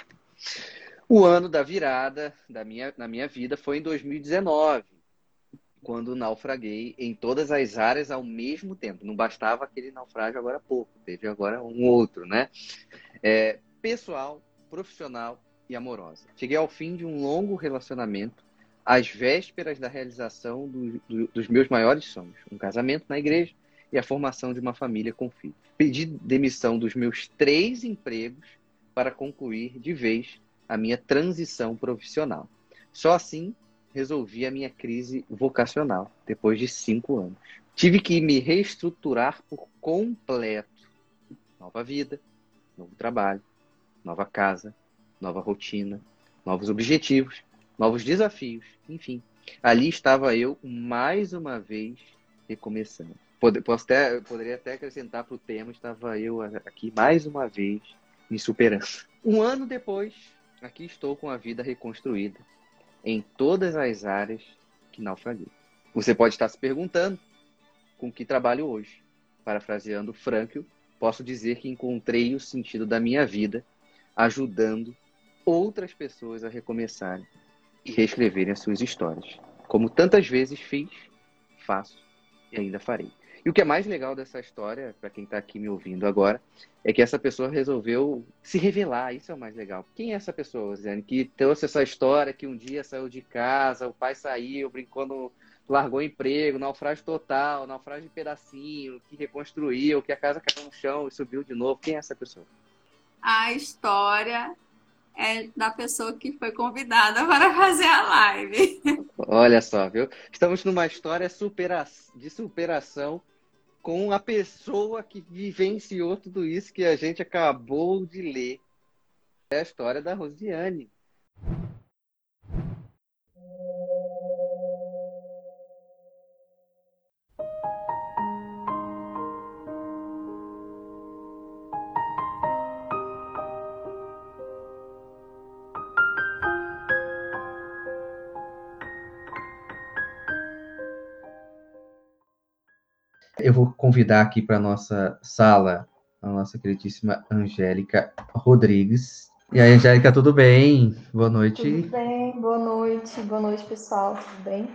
S1: O ano da virada da minha, na minha vida foi em 2019, quando naufraguei em todas as áreas ao mesmo tempo. Não bastava aquele naufrágio agora há pouco, teve agora um outro, né? É, pessoal, profissional e amorosa. Cheguei ao fim de um longo relacionamento, às vésperas da realização do, do, dos meus maiores sonhos: um casamento na igreja e a formação de uma família com filhos. Pedi demissão dos meus três empregos para concluir de vez a minha transição profissional. Só assim resolvi a minha crise vocacional, depois de cinco anos. Tive que me reestruturar por completo. Nova vida, novo trabalho, nova casa, nova rotina, novos objetivos, novos desafios, enfim. Ali estava eu mais uma vez recomeçando. Posso até, poderia até acrescentar para o tema, estava eu aqui mais uma vez me superando. Um ano depois, Aqui estou com a vida reconstruída em todas as áreas que naufraguei. Você pode estar se perguntando com que trabalho hoje. Parafraseando Frankl, posso dizer que encontrei o sentido da minha vida ajudando outras pessoas a recomeçarem e reescreverem as suas histórias. Como tantas vezes fiz, faço e ainda farei. E o que é mais legal dessa história, para quem está aqui me ouvindo agora, é que essa pessoa resolveu se revelar. Isso é o mais legal. Quem é essa pessoa, Zane, que trouxe essa história que um dia saiu de casa, o pai saiu, brincou no, largou o emprego, naufrágio total, naufrágio de pedacinho, que reconstruiu, que a casa caiu no chão e subiu de novo. Quem é essa pessoa?
S3: A história é da pessoa que foi convidada (laughs) para fazer a live.
S1: Olha só, viu? Estamos numa história supera de superação com a pessoa que vivenciou tudo isso que a gente acabou de ler. É a história da Rosiane. Eu vou convidar aqui para a nossa sala a nossa queridíssima Angélica Rodrigues. E aí, Angélica, tudo bem? Boa noite.
S4: Tudo bem, boa noite. Boa noite, pessoal. Tudo bem?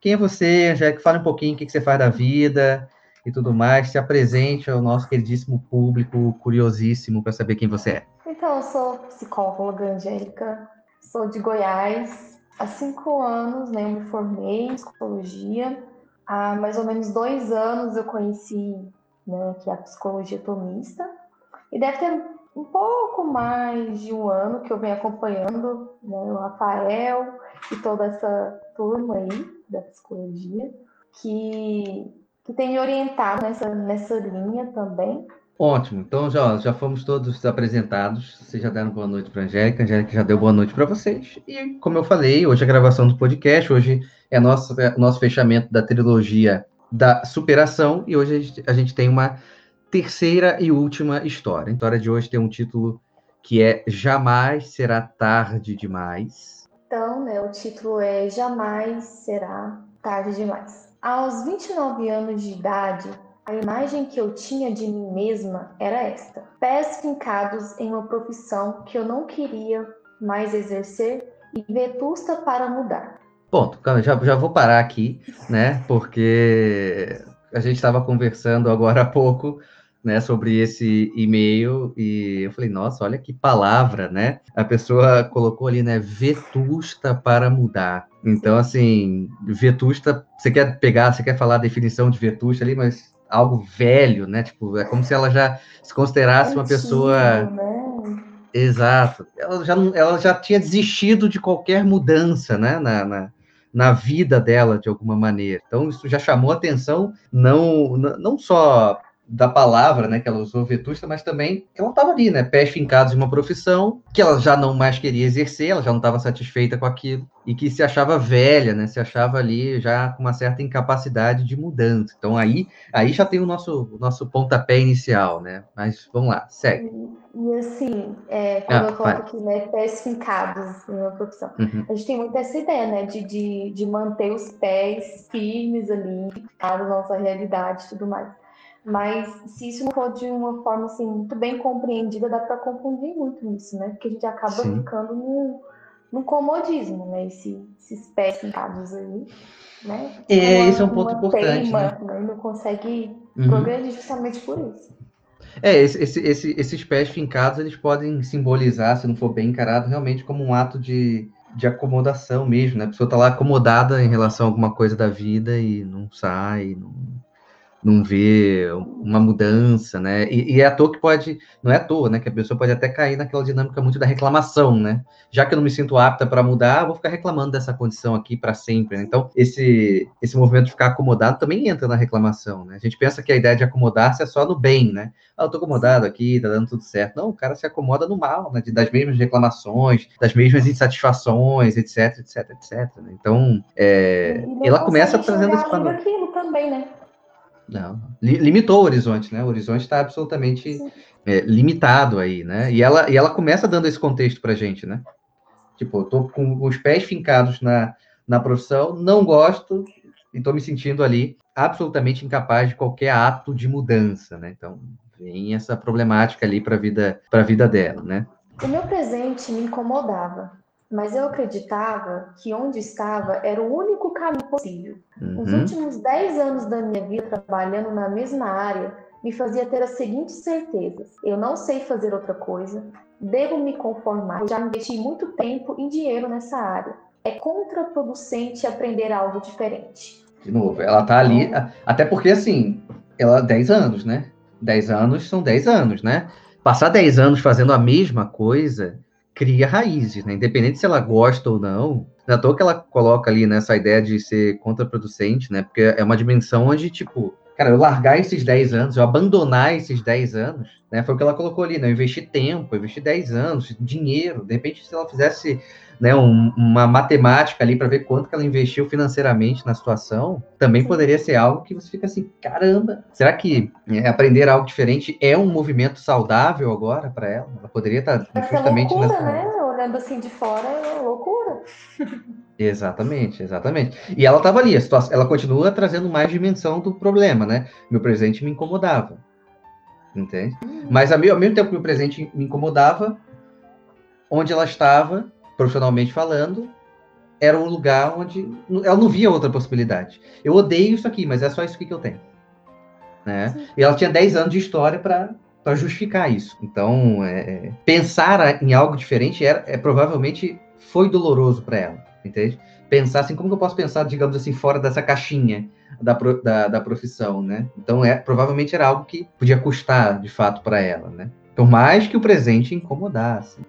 S1: Quem é você, Angélica? Fale um pouquinho o que você faz da vida e tudo mais. Se apresente ao nosso queridíssimo público curiosíssimo para saber quem você é.
S4: Então, eu sou psicóloga Angélica, sou de Goiás. Há cinco anos né, eu me formei em psicologia Há mais ou menos dois anos eu conheci né, que é a psicologia tomista, e deve ter um pouco mais de um ano que eu venho acompanhando né, o Rafael e toda essa turma aí da psicologia, que, que tem me orientado nessa, nessa linha também.
S1: Ótimo, então já, já fomos todos apresentados. Vocês já deram boa noite para a Angélica, a Angélica já deu boa noite para vocês. E como eu falei, hoje é a gravação do podcast, hoje é nosso, é nosso fechamento da trilogia da superação, e hoje a gente, a gente tem uma terceira e última história. A história de hoje tem um título que é Jamais Será Tarde Demais.
S4: Então, né, o título é Jamais Será Tarde Demais. Aos 29 anos de idade, a imagem que eu tinha de mim mesma era esta: pés fincados em uma profissão que eu não queria mais exercer e vetusta para mudar.
S1: Ponto. Já, já vou parar aqui, né? Porque a gente estava conversando agora há pouco, né, sobre esse e-mail e eu falei, nossa, olha que palavra, né? A pessoa colocou ali, né, vetusta para mudar. Então, assim, vetusta, você quer pegar, você quer falar a definição de vetusta ali, mas algo velho, né? Tipo, é como se ela já se considerasse uma pessoa. Né? Exato. Ela já, ela já tinha desistido de qualquer mudança, né? Na, na, na vida dela, de alguma maneira. Então, isso já chamou atenção, não, não só da palavra, né, que ela usou vetusta, mas também que ela estava ali, né, pés fincados em uma profissão que ela já não mais queria exercer, ela já não estava satisfeita com aquilo e que se achava velha, né, se achava ali já com uma certa incapacidade de mudança. Então aí, aí já tem o nosso, o nosso pontapé inicial, né? Mas vamos lá, segue.
S4: E, e assim, é, quando ah, eu coloco aqui, né, pés fincados em uma profissão, uhum. a gente tem muito essa ideia, né, de, de, de manter os pés firmes ali, na nossa realidade e tudo mais. Mas se isso não for de uma forma assim, muito bem compreendida, dá para confundir muito isso, né? Porque a gente acaba Sim. ficando no, no comodismo, né? Esse, esses pés sentados aí, né?
S1: É, esse é um ponto importante. Teima, né?
S4: né? Não consegue uhum. progredir justamente por isso.
S1: É, esse, esse, esse, esses pés fincados, eles podem simbolizar, se não for bem encarado, realmente como um ato de, de acomodação mesmo, né? A pessoa está lá acomodada em relação a alguma coisa da vida e não sai, não não vê uma mudança, né? E, e, é à toa que pode, não é à toa, né? Que a pessoa pode até cair naquela dinâmica muito da reclamação, né? Já que eu não me sinto apta para mudar, vou ficar reclamando dessa condição aqui para sempre. Né? Então, esse, esse movimento de ficar acomodado também entra na reclamação, né? A gente pensa que a ideia de acomodar-se é só no bem, né? Ah, eu tô acomodado aqui, tá dando tudo certo. Não, o cara se acomoda no mal, né? Das mesmas reclamações, das mesmas insatisfações, etc, etc, etc. Né? Então, é, ela começa trazendo esse
S4: panorama. também, né?
S1: Não, limitou o horizonte, né? O horizonte está absolutamente é, limitado aí, né? E ela, e ela começa dando esse contexto para gente, né? Tipo, eu tô com os pés fincados na, na profissão, não gosto e estou me sentindo ali absolutamente incapaz de qualquer ato de mudança, né? Então, vem essa problemática ali para a vida, a vida dela, né?
S4: O meu presente me incomodava mas eu acreditava que onde estava era o único caminho possível. Uhum. Os últimos 10 anos da minha vida trabalhando na mesma área me fazia ter as seguintes certezas: eu não sei fazer outra coisa, devo me conformar, já investi muito tempo e dinheiro nessa área. É contraproducente aprender algo diferente.
S1: De novo, ela tá ali, então até porque assim, ela 10 anos, né? 10 anos são 10 anos, né? Passar 10 anos fazendo a mesma coisa, cria raízes, né? Independente se ela gosta ou não. Não é toa que ela coloca ali nessa ideia de ser contraproducente, né? Porque é uma dimensão onde, tipo, cara, eu largar esses 10 anos, eu abandonar esses 10 anos, né? Foi o que ela colocou ali, né? Eu investi tempo, eu investi 10 anos, dinheiro. De repente, se ela fizesse né, um, uma matemática ali para ver quanto que ela investiu financeiramente na situação, também poderia ser algo que você fica assim, caramba, será que é, aprender algo diferente é um movimento saudável agora para ela? Ela poderia estar tá justamente
S4: loucura, nessa... né? Olhando assim de fora, é loucura. (laughs)
S1: Exatamente, exatamente. E ela estava ali, a situação, ela continua trazendo mais dimensão do problema, né? Meu presente me incomodava. Entende? Uhum. Mas ao mesmo tempo que meu presente me incomodava, onde ela estava profissionalmente falando, era um lugar onde ela não via outra possibilidade. Eu odeio isso aqui, mas é só isso que eu tenho. Né? E ela tinha 10 anos de história para justificar isso. Então, é, é, pensar em algo diferente era, é, provavelmente foi doloroso para ela, entende? Pensar assim, como que eu posso pensar, digamos assim, fora dessa caixinha da, da, da profissão, né? Então, é, provavelmente era algo que podia custar, de fato, para ela, né? Por mais que o presente incomodasse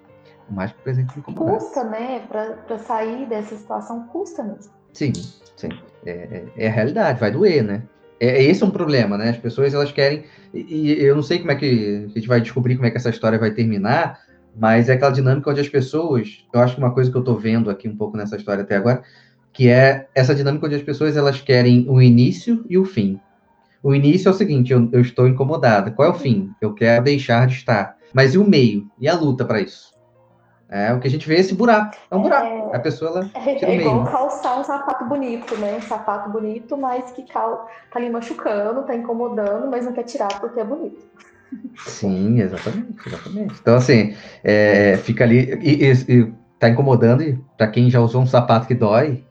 S1: mais que o presente me incomodasse.
S4: Custa, né? Para sair dessa situação, custa mesmo.
S1: Sim, sim. É, é, é, a realidade, vai doer, né? É, é, esse é um problema, né? As pessoas, elas querem... E, e eu não sei como é que... A gente vai descobrir como é que essa história vai terminar, mas é aquela dinâmica onde as pessoas... Eu acho que uma coisa que eu tô vendo aqui um pouco nessa história até agora, que é essa dinâmica onde as pessoas, elas querem o início e o fim. O início é o seguinte, eu, eu estou incomodada. Qual é o fim? Eu quero deixar de estar. Mas e o meio? E a luta para isso? É, o que a gente vê é esse buraco. É um buraco. É, a pessoa ela
S4: é, é igual calçar um sapato bonito, né? Um sapato bonito, mas que cal, tá ali machucando, tá incomodando, mas não quer tirar porque é bonito.
S1: Sim, exatamente, exatamente. Então, assim, é, fica ali e, e, e tá incomodando, e para quem já usou um sapato que dói,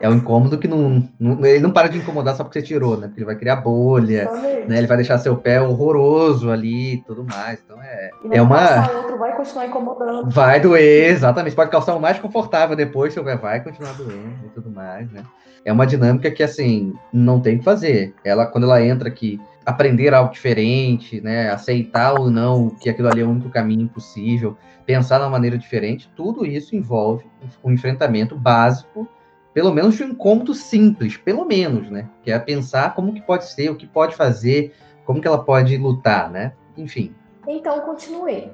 S1: é um incômodo que não, não, Ele não para de incomodar só porque você tirou, né? Porque ele vai criar bolha, né? Ele vai deixar seu pé horroroso ali e tudo mais. Então é. é uma.
S4: Outro, vai continuar incomodando.
S1: Vai doer, exatamente. Pode calçar o mais confortável depois, seu pé vai continuar doendo e tudo mais, né? É uma dinâmica que, assim, não tem que fazer. Ela, quando ela entra aqui aprender algo diferente, né? Aceitar ou não que aquilo ali é o único caminho possível, pensar de uma maneira diferente, tudo isso envolve um enfrentamento básico, pelo menos de um incômodo simples, pelo menos, né? Que é pensar como que pode ser, o que pode fazer, como que ela pode lutar, né? Enfim.
S4: Então, continuei.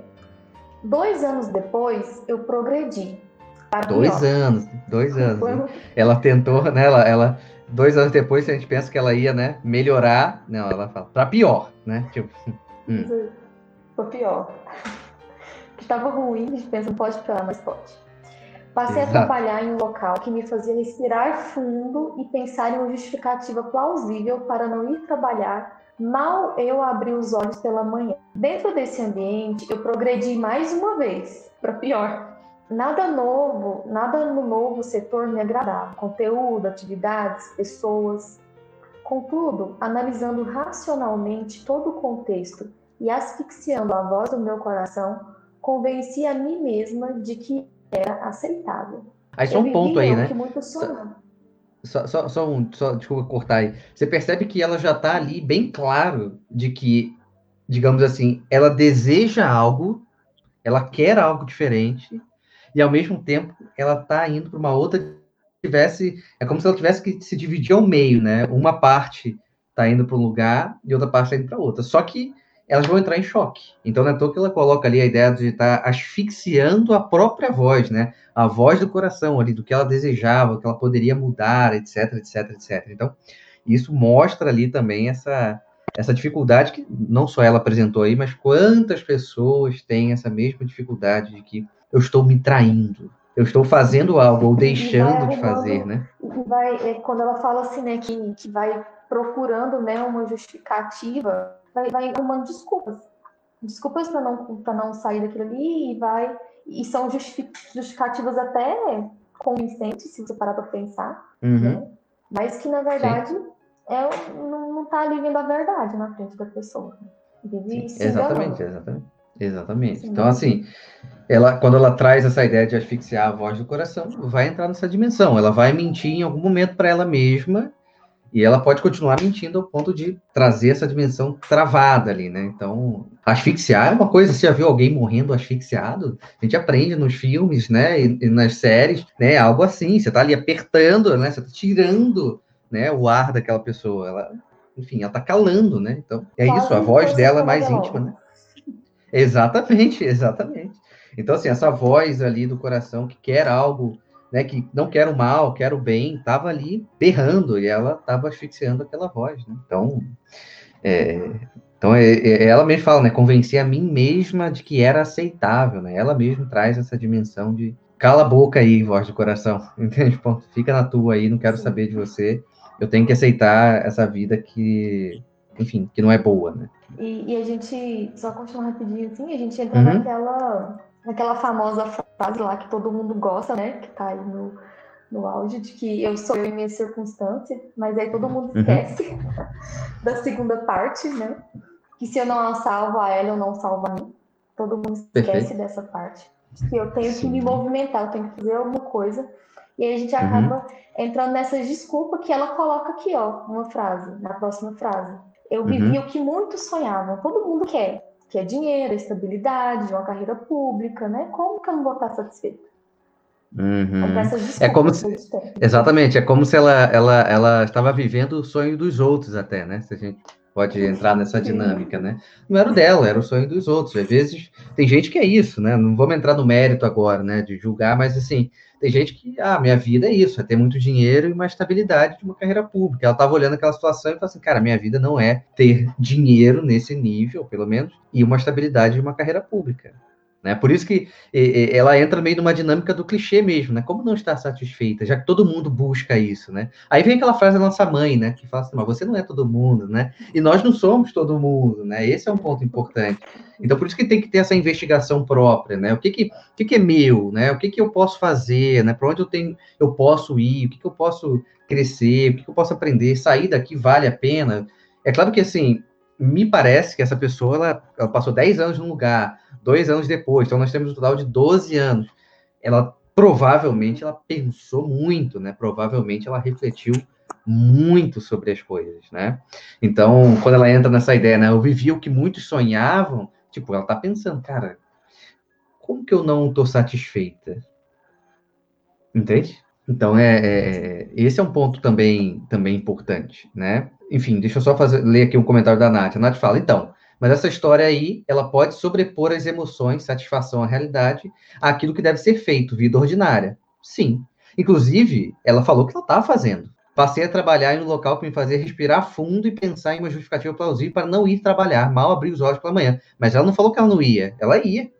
S4: Dois anos depois, eu progredi.
S1: Dois pior. anos, dois anos. Ela tentou, né? Ela, ela dois anos depois, a gente pensa que ela ia, né, melhorar. Não, ela fala, pra pior, né? Tipo. (laughs)
S4: Hum. Foi pior. (laughs) Que estava ruim, a gente pensa, não pode piorar, mas pode. Passei Exato. a trabalhar em um local que me fazia respirar fundo e pensar em uma justificativa plausível para não ir trabalhar. Mal eu abri os olhos pela manhã. Dentro desse ambiente, eu progredi mais uma vez, para pior. Nada novo, nada no novo setor me agradava. Conteúdo, atividades, pessoas. Contudo, analisando racionalmente todo o contexto e asfixiando a voz do meu coração, convenci a mim mesma de que era aceitável.
S1: Aí só um ponto aí, né? Só, só, só, um, só, desculpa cortar aí. Você percebe que ela já está ali bem claro de que, digamos assim, ela deseja algo, ela quer algo diferente, e ao mesmo tempo ela está indo para uma outra tivesse é como se ela tivesse que se dividir ao meio, né? Uma parte está indo para um lugar e outra parte está indo para outra. Só que elas vão entrar em choque. Então, não é que ela coloca ali a ideia de estar tá asfixiando a própria voz, né? A voz do coração ali, do que ela desejava, que ela poderia mudar, etc, etc, etc. Então, isso mostra ali também essa, essa dificuldade que não só ela apresentou aí, mas quantas pessoas têm essa mesma dificuldade de que eu estou me traindo, eu estou fazendo algo ou deixando de fazer, né?
S4: Vai, é, quando ela fala assim, né, que, que vai procurando, né, uma justificativa, vai, vai arrumando desculpas. Desculpas para não, não sair daquilo ali e vai. E são justificativas até convincentes, se você parar para pensar, uhum. né? Mas que, na verdade, é, não, não tá ali vendo a verdade na frente da pessoa.
S1: Sim, exatamente, exatamente. Exatamente. Sim. Então, assim, ela, quando ela traz essa ideia de asfixiar a voz do coração, vai entrar nessa dimensão. Ela vai mentir em algum momento para ela mesma e ela pode continuar mentindo ao ponto de trazer essa dimensão travada ali, né? Então, asfixiar é uma coisa, você já viu alguém morrendo asfixiado? A gente aprende nos filmes, né? E, e nas séries, né? Algo assim, você tá ali apertando, né? Você tá tirando né, o ar daquela pessoa. Ela, enfim, ela tá calando, né? Então, é isso, a voz dela é mais íntima, né? Exatamente, (laughs) exatamente. Então, assim, essa voz ali do coração que quer algo, né, que não quer o mal, quer o bem, estava ali berrando e ela estava asfixiando aquela voz, né? Então, é, então é, é, ela mesma fala, né, convencer a mim mesma de que era aceitável, né? Ela mesma traz essa dimensão de cala a boca aí, voz do coração, (laughs) entende? Ponto. Fica na tua aí, não quero saber de você. Eu tenho que aceitar essa vida que, enfim, que não é boa, né?
S4: E, e a gente, só continuar rapidinho assim, a gente entra uhum. naquela Aquela famosa frase lá que todo mundo gosta, né? Que tá aí no, no áudio, de que eu sou eu em minha circunstância, mas aí todo mundo uhum. esquece uhum. (laughs) da segunda parte, né? Que se eu não salvo a ela, eu não salvo a mim. Todo mundo esquece Perfeito. dessa parte. Que eu tenho Sim. que me movimentar, eu tenho que fazer alguma coisa. E aí a gente uhum. acaba uhum. entrando nessa desculpa que ela coloca aqui, ó, uma frase, na próxima frase. Eu vivi uhum. o que muitos sonhavam, todo mundo quer que é dinheiro, estabilidade, uma carreira pública, né? Como que eu não vou estar satisfeita?
S1: Uhum. É como se, exatamente, é como se ela, ela, ela estava vivendo o sonho dos outros até, né? Se a gente pode entrar nessa dinâmica, né? Não era o dela, era o sonho dos outros. Às vezes tem gente que é isso, né? Não vamos entrar no mérito agora, né? De julgar, mas assim, tem gente que, ah, minha vida é isso, é ter muito dinheiro e uma estabilidade de uma carreira pública. Ela estava olhando aquela situação e falou assim, cara, minha vida não é ter dinheiro nesse nível, pelo menos, e uma estabilidade de uma carreira pública. Né? Por isso que ela entra meio numa dinâmica do clichê mesmo, né? Como não estar satisfeita, já que todo mundo busca isso, né? Aí vem aquela frase da nossa mãe, né? Que fala assim, mas você não é todo mundo, né? E nós não somos todo mundo, né? Esse é um ponto importante. Então, por isso que tem que ter essa investigação própria, né? O que que, o que, que é meu, né? O que que eu posso fazer, né? Para onde eu tenho, eu posso ir? O que que eu posso crescer? O que que eu posso aprender? Sair daqui vale a pena? É claro que, assim, me parece que essa pessoa, ela, ela passou 10 anos num lugar, dois anos depois, então nós temos um total de 12 anos. Ela provavelmente ela pensou muito, né? Provavelmente ela refletiu muito sobre as coisas, né? Então, quando ela entra nessa ideia, né? Eu vivi o que muitos sonhavam, tipo, ela tá pensando, cara, como que eu não estou satisfeita? Entende? Então, é, é, esse é um ponto também, também importante, né? Enfim, deixa eu só fazer, ler aqui um comentário da Nath. A Nath fala, então, mas essa história aí, ela pode sobrepor as emoções, satisfação à realidade, aquilo que deve ser feito, vida ordinária. Sim. Inclusive, ela falou que ela estava fazendo. Passei a trabalhar em um local que me fazia respirar fundo e pensar em uma justificativa plausível para não ir trabalhar, mal abrir os olhos pela manhã. Mas ela não falou que ela não ia, ela ia.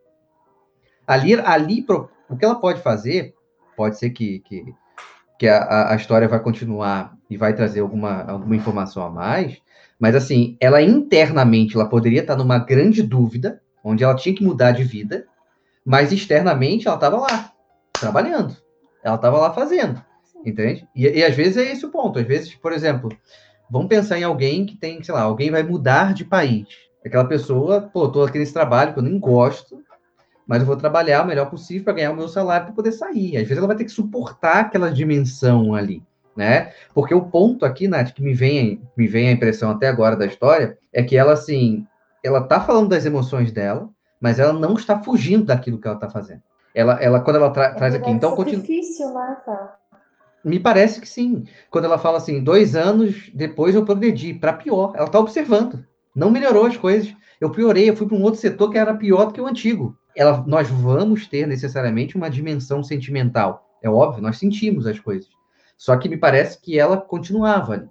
S1: Ali, ali o que ela pode fazer, pode ser que, que, que a, a história vai continuar e vai trazer alguma, alguma informação a mais, mas assim, ela internamente ela poderia estar numa grande dúvida, onde ela tinha que mudar de vida, mas externamente ela estava lá, trabalhando. Ela estava lá fazendo. Entende? E, e, às vezes é esse o ponto. Às vezes, por exemplo, vamos pensar em alguém que tem, sei lá, alguém vai mudar de país. Aquela pessoa, pô, tô aqui nesse trabalho que eu nem gosto, mas eu vou trabalhar o melhor possível para ganhar o meu salário para poder sair. Às vezes ela vai ter que suportar aquela dimensão ali, né? Porque o ponto aqui, Nath, que me vem, me vem a impressão até agora da história, é que ela, assim, ela tá falando das emoções dela, mas ela não está fugindo daquilo que ela tá fazendo. Ela, ela quando ela tra é traz aqui, então continua.
S4: difícil, né, tá?
S1: Me parece que sim. Quando ela fala assim, dois anos depois eu progredi, para pior. Ela está observando. Não melhorou as coisas. Eu piorei, eu fui para um outro setor que era pior do que o antigo. Ela, nós vamos ter necessariamente uma dimensão sentimental. É óbvio, nós sentimos as coisas. Só que me parece que ela continuava.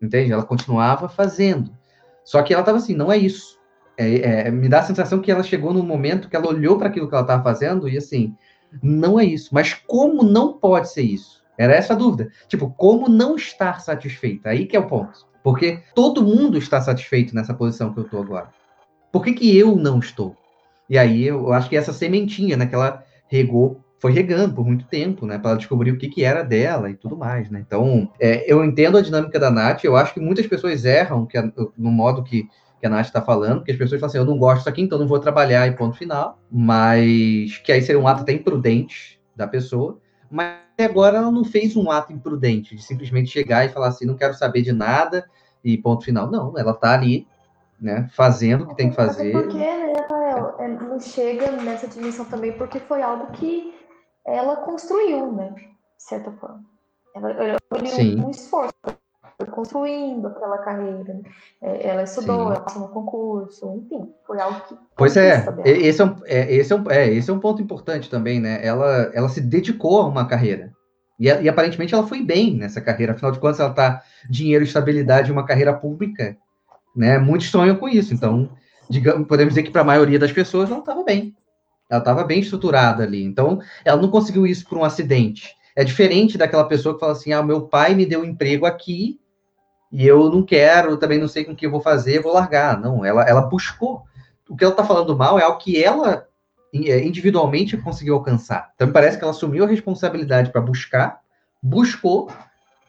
S1: Entende? Ela continuava fazendo. Só que ela estava assim, não é isso. É, é, me dá a sensação que ela chegou num momento que ela olhou para aquilo que ela estava fazendo e assim, não é isso. Mas como não pode ser isso? Era essa a dúvida. Tipo, como não estar satisfeita? Aí que é o ponto. Porque todo mundo está satisfeito nessa posição que eu estou agora. Por que, que eu não estou? E aí eu acho que essa sementinha, né, que ela regou, foi regando por muito tempo, né, para ela descobrir o que, que era dela e tudo mais, né. Então, é, eu entendo a dinâmica da Nath, eu acho que muitas pessoas erram que a, no modo que, que a Nath está falando, porque as pessoas falam assim, eu não gosto disso aqui, então não vou trabalhar e ponto final, mas que aí seria um ato até imprudente da pessoa, mas até agora ela não fez um ato imprudente de simplesmente chegar e falar assim, não quero saber de nada e ponto final. Não, ela está ali, né, fazendo o que tem que fazer.
S4: Até porque, né, Rafael, é, não chega nessa dimensão também porque foi algo que ela construiu, né, de certa forma. Ela, ela um, um esforço construindo aquela carreira. Né? É, ela estudou, Sim. ela passou no concurso, enfim, foi algo que.
S1: Pois é, esse é, um, é, esse, é um, é, esse é um ponto importante também, né? Ela, ela se dedicou a uma carreira. E, e aparentemente ela foi bem nessa carreira, afinal de contas, ela está dinheiro, estabilidade, uma carreira pública, né? Muitos sonham com isso, então, digamos, podemos dizer que para a maioria das pessoas ela estava bem. Ela estava bem estruturada ali. Então, ela não conseguiu isso por um acidente. É diferente daquela pessoa que fala assim: ah, meu pai me deu um emprego aqui e eu não quero, também não sei com o que eu vou fazer, vou largar. Não, ela, ela buscou. O que ela está falando mal é algo que ela é, individualmente conseguiu alcançar. Então, me parece que ela assumiu a responsabilidade para buscar, buscou,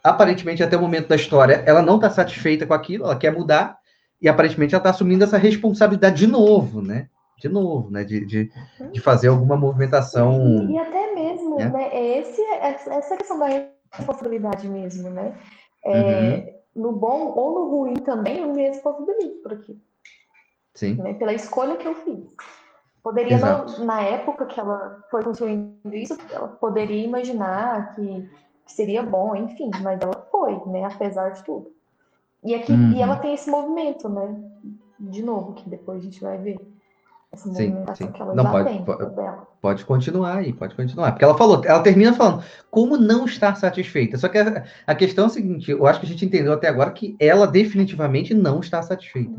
S1: aparentemente, até o momento da história, ela não está satisfeita com aquilo, ela quer mudar, e aparentemente ela está assumindo essa responsabilidade de novo, né? De novo, né? De, de, de fazer alguma movimentação.
S4: E até mesmo, né? né? É esse, essa questão da responsabilidade mesmo, né? É, uhum no bom ou no ruim também, eu me responsabilizo por aquilo.
S1: Sim.
S4: Né? Pela escolha que eu fiz. Poderia, não, na época que ela foi construindo isso, ela poderia imaginar que, que, seria bom, enfim, mas ela foi, né? Apesar de tudo. E, aqui, uhum. e ela tem esse movimento, né? De novo, que depois a gente vai ver essa movimentação sim. que ela não, já
S1: pode,
S4: tem.
S1: Pode, pode continuar aí, pode continuar. Porque ela falou, ela termina falando, como não estar satisfeita? Só que a, a questão é a seguinte, eu acho que a gente entendeu até agora que ela definitivamente não está satisfeita.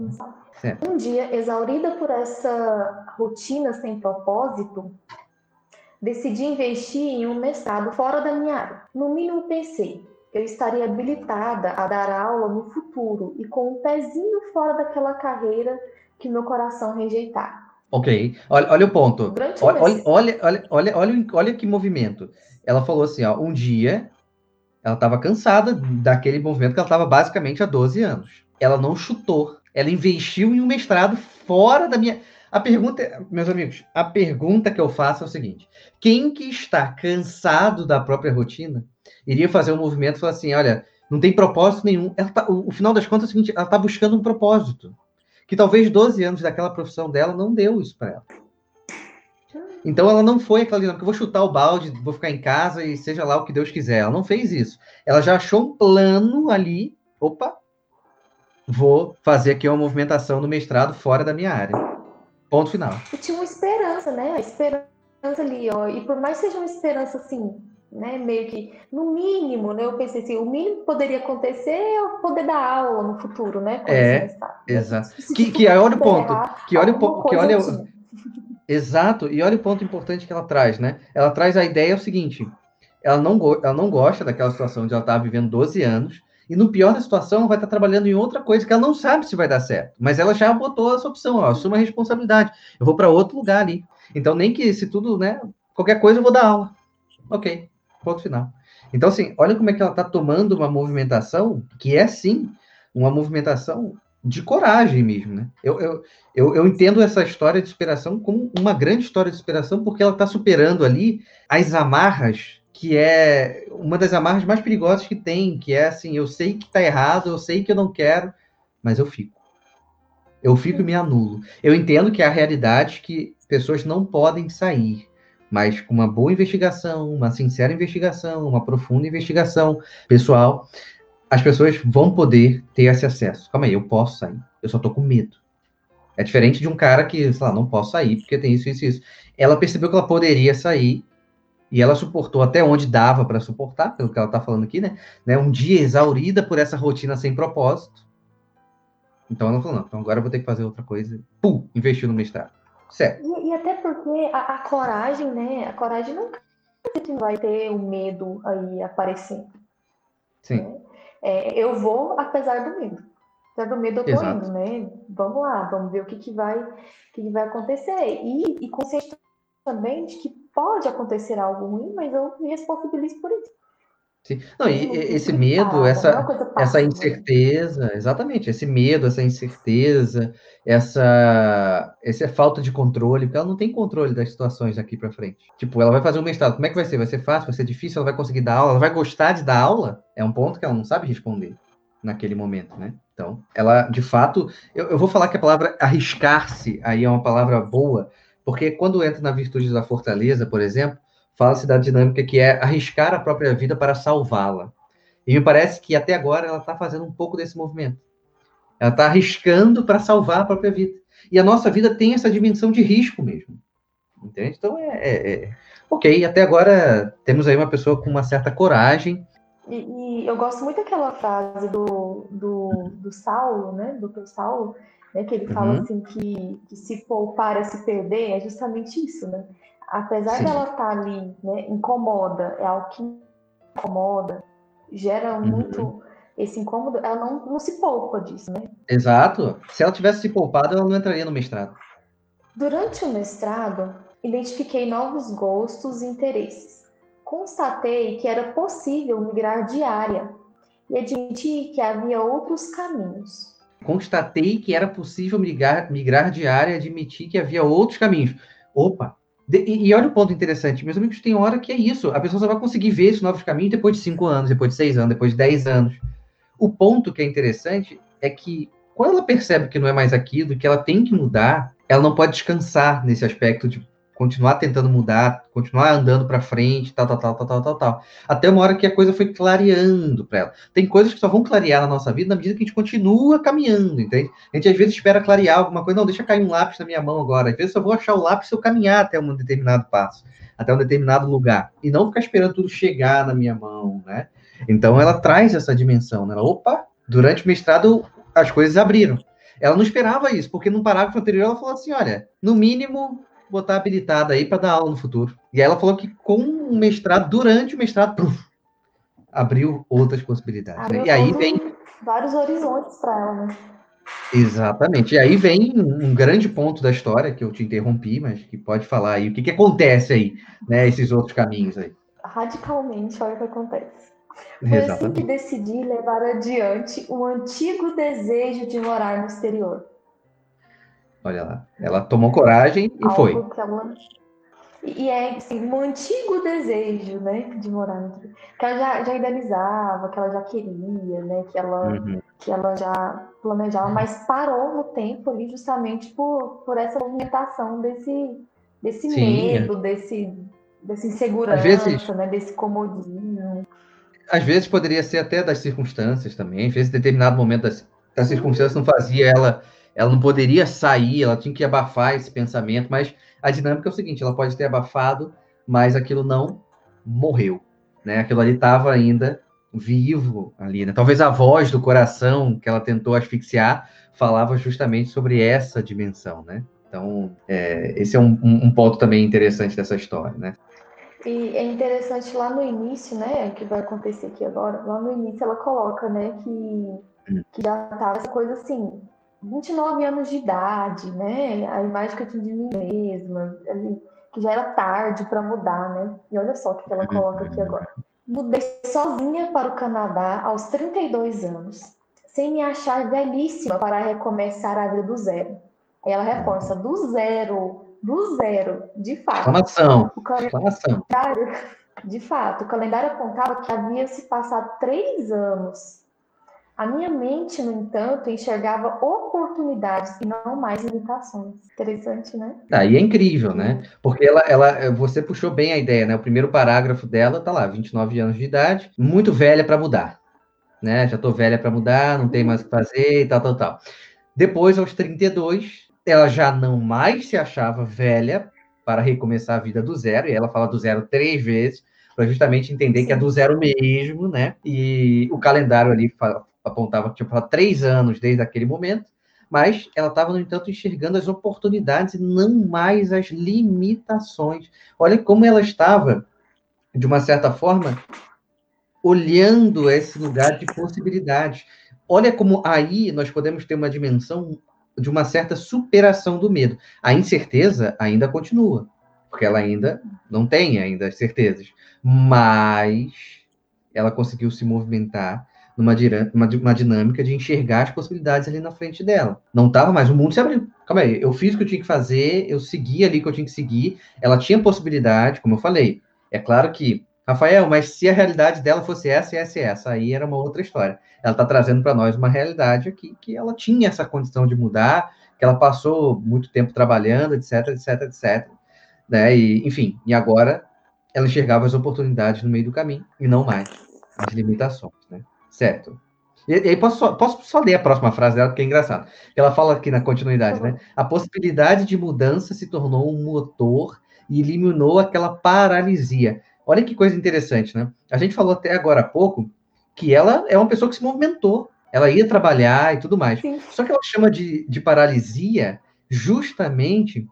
S4: Um dia, exaurida por essa rotina sem propósito, decidi investir em um mestrado fora da minha área. No mínimo pensei, eu estaria habilitada a dar aula no futuro e com um pezinho fora daquela carreira que meu coração rejeitava.
S1: Ok. Olha, olha o ponto. Olha, olha, olha, olha, olha, olha, olha que movimento. Ela falou assim, ó, um dia ela estava cansada daquele movimento que ela estava basicamente há 12 anos. Ela não chutou. Ela investiu em um mestrado fora da minha. A pergunta, meus amigos, a pergunta que eu faço é o seguinte: quem que está cansado da própria rotina iria fazer um movimento e falar assim: olha, Não tem propósito nenhum. Tá, o, o, final das contas é o seguinte: ela está buscando um propósito. Que talvez 12 anos daquela profissão dela não deu isso para ela. Então ela não foi aquela dinâmica, vou chutar o balde, vou ficar em casa e seja lá o que Deus quiser. Ela não fez isso. Ela já achou um plano ali. Opa, vou fazer aqui uma movimentação no mestrado fora da minha área. Ponto final.
S4: E tinha uma esperança, né? A esperança ali, ó. E por mais que seja uma esperança assim, né? Meio que, no mínimo, né? Eu pensei assim, o mínimo que poderia acontecer é eu poder dar aula no futuro, né?
S1: é, exato. Que, que olha o ponto. Que olha o ponto. Que olha, Exato, e olha o ponto importante que ela traz, né? Ela traz a ideia é o seguinte: ela não, ela não gosta daquela situação de ela estar vivendo 12 anos, e no pior da situação, vai estar trabalhando em outra coisa que ela não sabe se vai dar certo. Mas ela já botou essa opção, ó, assuma a responsabilidade. Eu vou para outro lugar ali. Então, nem que se tudo, né? Qualquer coisa eu vou dar aula. Ok, ponto final. Então, assim, olha como é que ela está tomando uma movimentação que é, sim, uma movimentação de coragem mesmo, né? Eu, eu, eu, eu, entendo essa história de superação como uma grande história de superação, porque ela está superando ali as amarras, que é uma das amarras mais perigosas que tem, que é assim, eu sei que está errado, eu sei que eu não quero, mas eu fico. Eu fico e me anulo. Eu entendo que é a realidade que pessoas não podem sair, mas com uma boa investigação, uma sincera investigação, uma profunda investigação pessoal, as pessoas vão poder ter esse acesso. Calma aí, eu posso sair. Eu só tô com medo. É diferente de um cara que, sei lá, não posso sair porque tem isso, isso, isso. Ela percebeu que ela poderia sair e ela suportou até onde dava para suportar, pelo que ela está falando aqui, né? né? Um dia exaurida por essa rotina sem propósito. Então ela falou, não, então agora eu vou ter que fazer outra coisa. Pum, investiu no mestrado. Certo.
S4: E, e até porque a, a, coragem, né? A coragem não vai ter o medo aí aparecendo.
S1: Sim. Né?
S4: é, eu vou apesar do medo. Apesar do medo eu tô Exato. indo, né? Vamos lá, vamos ver o que, que, vai, o que, que vai acontecer. E, e consciente também de que pode acontecer algo ruim, mas eu me responsabilizo por isso.
S1: Sim. Não, e esse medo, essa, essa incerteza, exatamente, esse medo, essa incerteza, essa, essa falta de controle, porque ela não tem controle das situações daqui para frente. Tipo, ela vai fazer um mestrado, como é que vai ser? Vai ser fácil? Vai ser difícil? Ela vai conseguir dar aula? Ela vai gostar de dar aula? É um ponto que ela não sabe responder naquele momento, né? Então, ela, de fato, eu, eu vou falar que a palavra arriscar-se aí é uma palavra boa, porque quando entra na virtude da fortaleza, por exemplo, fala-se da dinâmica que é arriscar a própria vida para salvá-la. E me parece que até agora ela está fazendo um pouco desse movimento. Ela está arriscando para salvar a própria vida. E a nossa vida tem essa dimensão de risco mesmo. Entende? Então é, é, é... Ok, até agora temos aí uma pessoa com uma certa coragem.
S4: E, e eu gosto muito daquela frase do, do, do Saulo, né? Do Saulo, né? Que ele fala uhum. assim que, que se poupar é se perder, é justamente isso, né? apesar Sim. dela estar tá ali, né, incomoda, é algo que incomoda, gera uhum. muito esse incômodo, ela não, não se poupa disso, né?
S1: Exato. Se ela tivesse se poupado, ela não entraria no mestrado.
S4: Durante o mestrado, identifiquei novos gostos e interesses. Constatei que era possível migrar de área e admiti que havia outros caminhos.
S1: Constatei que era possível migrar, migrar de área e admiti que havia outros caminhos. Opa, e, e, olha o ponto interessante, meus amigos, tem hora que é isso. A pessoa só vai conseguir ver esses novos caminhos depois de 5 anos, depois de 6 anos, depois de 10 anos. O ponto que é interessante é que quando ela percebe que não é mais aquilo, que ela tem que mudar, ela não pode descansar nesse aspecto de continuar tentando mudar, continuar andando para frente, tal, tal, tal, tal, tal, tal. Até uma hora que a coisa foi clareando para ela. Tem coisas que só vão clarear na nossa vida na medida que a gente continua caminhando, entende? A gente às vezes espera clarear alguma coisa, não, deixa cair um lápis na minha mão agora. Às vezes eu vou achar o lápis se eu caminhar até um determinado passo, até um determinado lugar, e não ficar esperando tudo chegar na minha mão, né? Então ela traz essa dimensão, né? Ela, opa, durante o mestrado as coisas abriram. Ela não esperava isso, porque no parágrafo anterior ela falou assim: olha, no mínimo botar habilitada aí para dar aula no futuro. E aí ela falou que com o mestrado, durante o mestrado, pruf, abriu outras possibilidades. Né? E aí vem.
S4: Vários horizontes para ela, né?
S1: Exatamente. E aí vem um grande ponto da história que eu te interrompi, mas que pode falar aí. O que, que acontece aí, né? Esses outros caminhos aí.
S4: Radicalmente, olha o que acontece. Foi Exatamente. assim que decidi levar adiante o antigo desejo de morar no exterior.
S1: Olha lá. Ela tomou coragem e Algo foi.
S4: Ela... E é assim, um antigo desejo, né, de morar no que ela já, já idealizava, que ela já queria, né, que ela, uhum. que ela já planejava, mas parou no tempo ali justamente por, por essa movimentação desse, desse medo, desse, dessa insegurança, vezes, né, desse comodismo.
S1: Às vezes poderia ser até das circunstâncias também, às vezes em determinado momento das, das circunstâncias não fazia ela, ela não poderia sair, ela tinha que abafar esse pensamento, mas a dinâmica é o seguinte: ela pode ter abafado, mas aquilo não morreu, né? Aquilo ali estava ainda vivo ali, né? Talvez a voz do coração que ela tentou asfixiar falava justamente sobre essa dimensão, né? Então, é, esse é um, um, ponto também interessante dessa história, né?
S4: E é interessante lá no início, né, que vai acontecer aqui agora, lá no início ela coloca, né, que, hum. que já tava essa coisa assim, 29 anos de idade, né? A imagem que eu tinha de mim mesma, que já era tarde para mudar, né? E olha só o que ela coloca aqui agora. Mudei sozinha para o Canadá aos 32 anos, sem me achar velhíssima para recomeçar a vida do zero. Aí ela reforça, do zero, do zero, de fato.
S1: Exclamação.
S4: O calendário, (laughs) de fato, o calendário apontava que havia se passado três anos a minha mente, no entanto, enxergava oportunidades e não mais limitações. Interessante, né?
S1: Aí ah, é incrível, né? Porque ela, ela, você puxou bem a ideia, né? O primeiro parágrafo dela tá lá, 29 anos de idade, muito velha para mudar, né? Já tô velha para mudar, não tem mais o que fazer e tal, tal, tal. Depois, aos 32, ela já não mais se achava velha para recomeçar a vida do zero, e ela fala do zero três vezes, para justamente entender que é do zero mesmo, né? E o calendário ali apontava que tinha passado três anos desde aquele momento, mas ela estava, no entanto, enxergando as oportunidades e não mais as limitações. Olha como ela estava, de uma certa forma, olhando esse lugar de possibilidades. Olha como aí nós podemos ter uma dimensão de uma certa superação do medo. A incerteza ainda continua, porque ela ainda não tem ainda as certezas, mas ela conseguiu se movimentar numa uma, uma dinâmica de enxergar as possibilidades ali na frente dela. Não estava mais, o mundo se abriu. Calma aí, eu fiz o que eu tinha que fazer, eu segui ali o que eu tinha que seguir, ela tinha possibilidade, como eu falei. É claro que, Rafael, mas se a realidade dela fosse essa essa e essa, aí era uma outra história. Ela está trazendo para nós uma realidade aqui que ela tinha essa condição de mudar, que ela passou muito tempo trabalhando, etc, etc, etc. Né? E, enfim, e agora ela enxergava as oportunidades no meio do caminho e não mais as limitações, né? Certo. E, e aí posso só, posso só ler a próxima frase dela, porque é engraçado. Ela fala aqui na continuidade, né? A possibilidade de mudança se tornou um motor e eliminou aquela paralisia. Olha que coisa interessante, né? A gente falou até agora há pouco que ela é uma pessoa que se movimentou. Ela ia trabalhar e tudo mais. Sim. Só que ela chama de, de paralisia justamente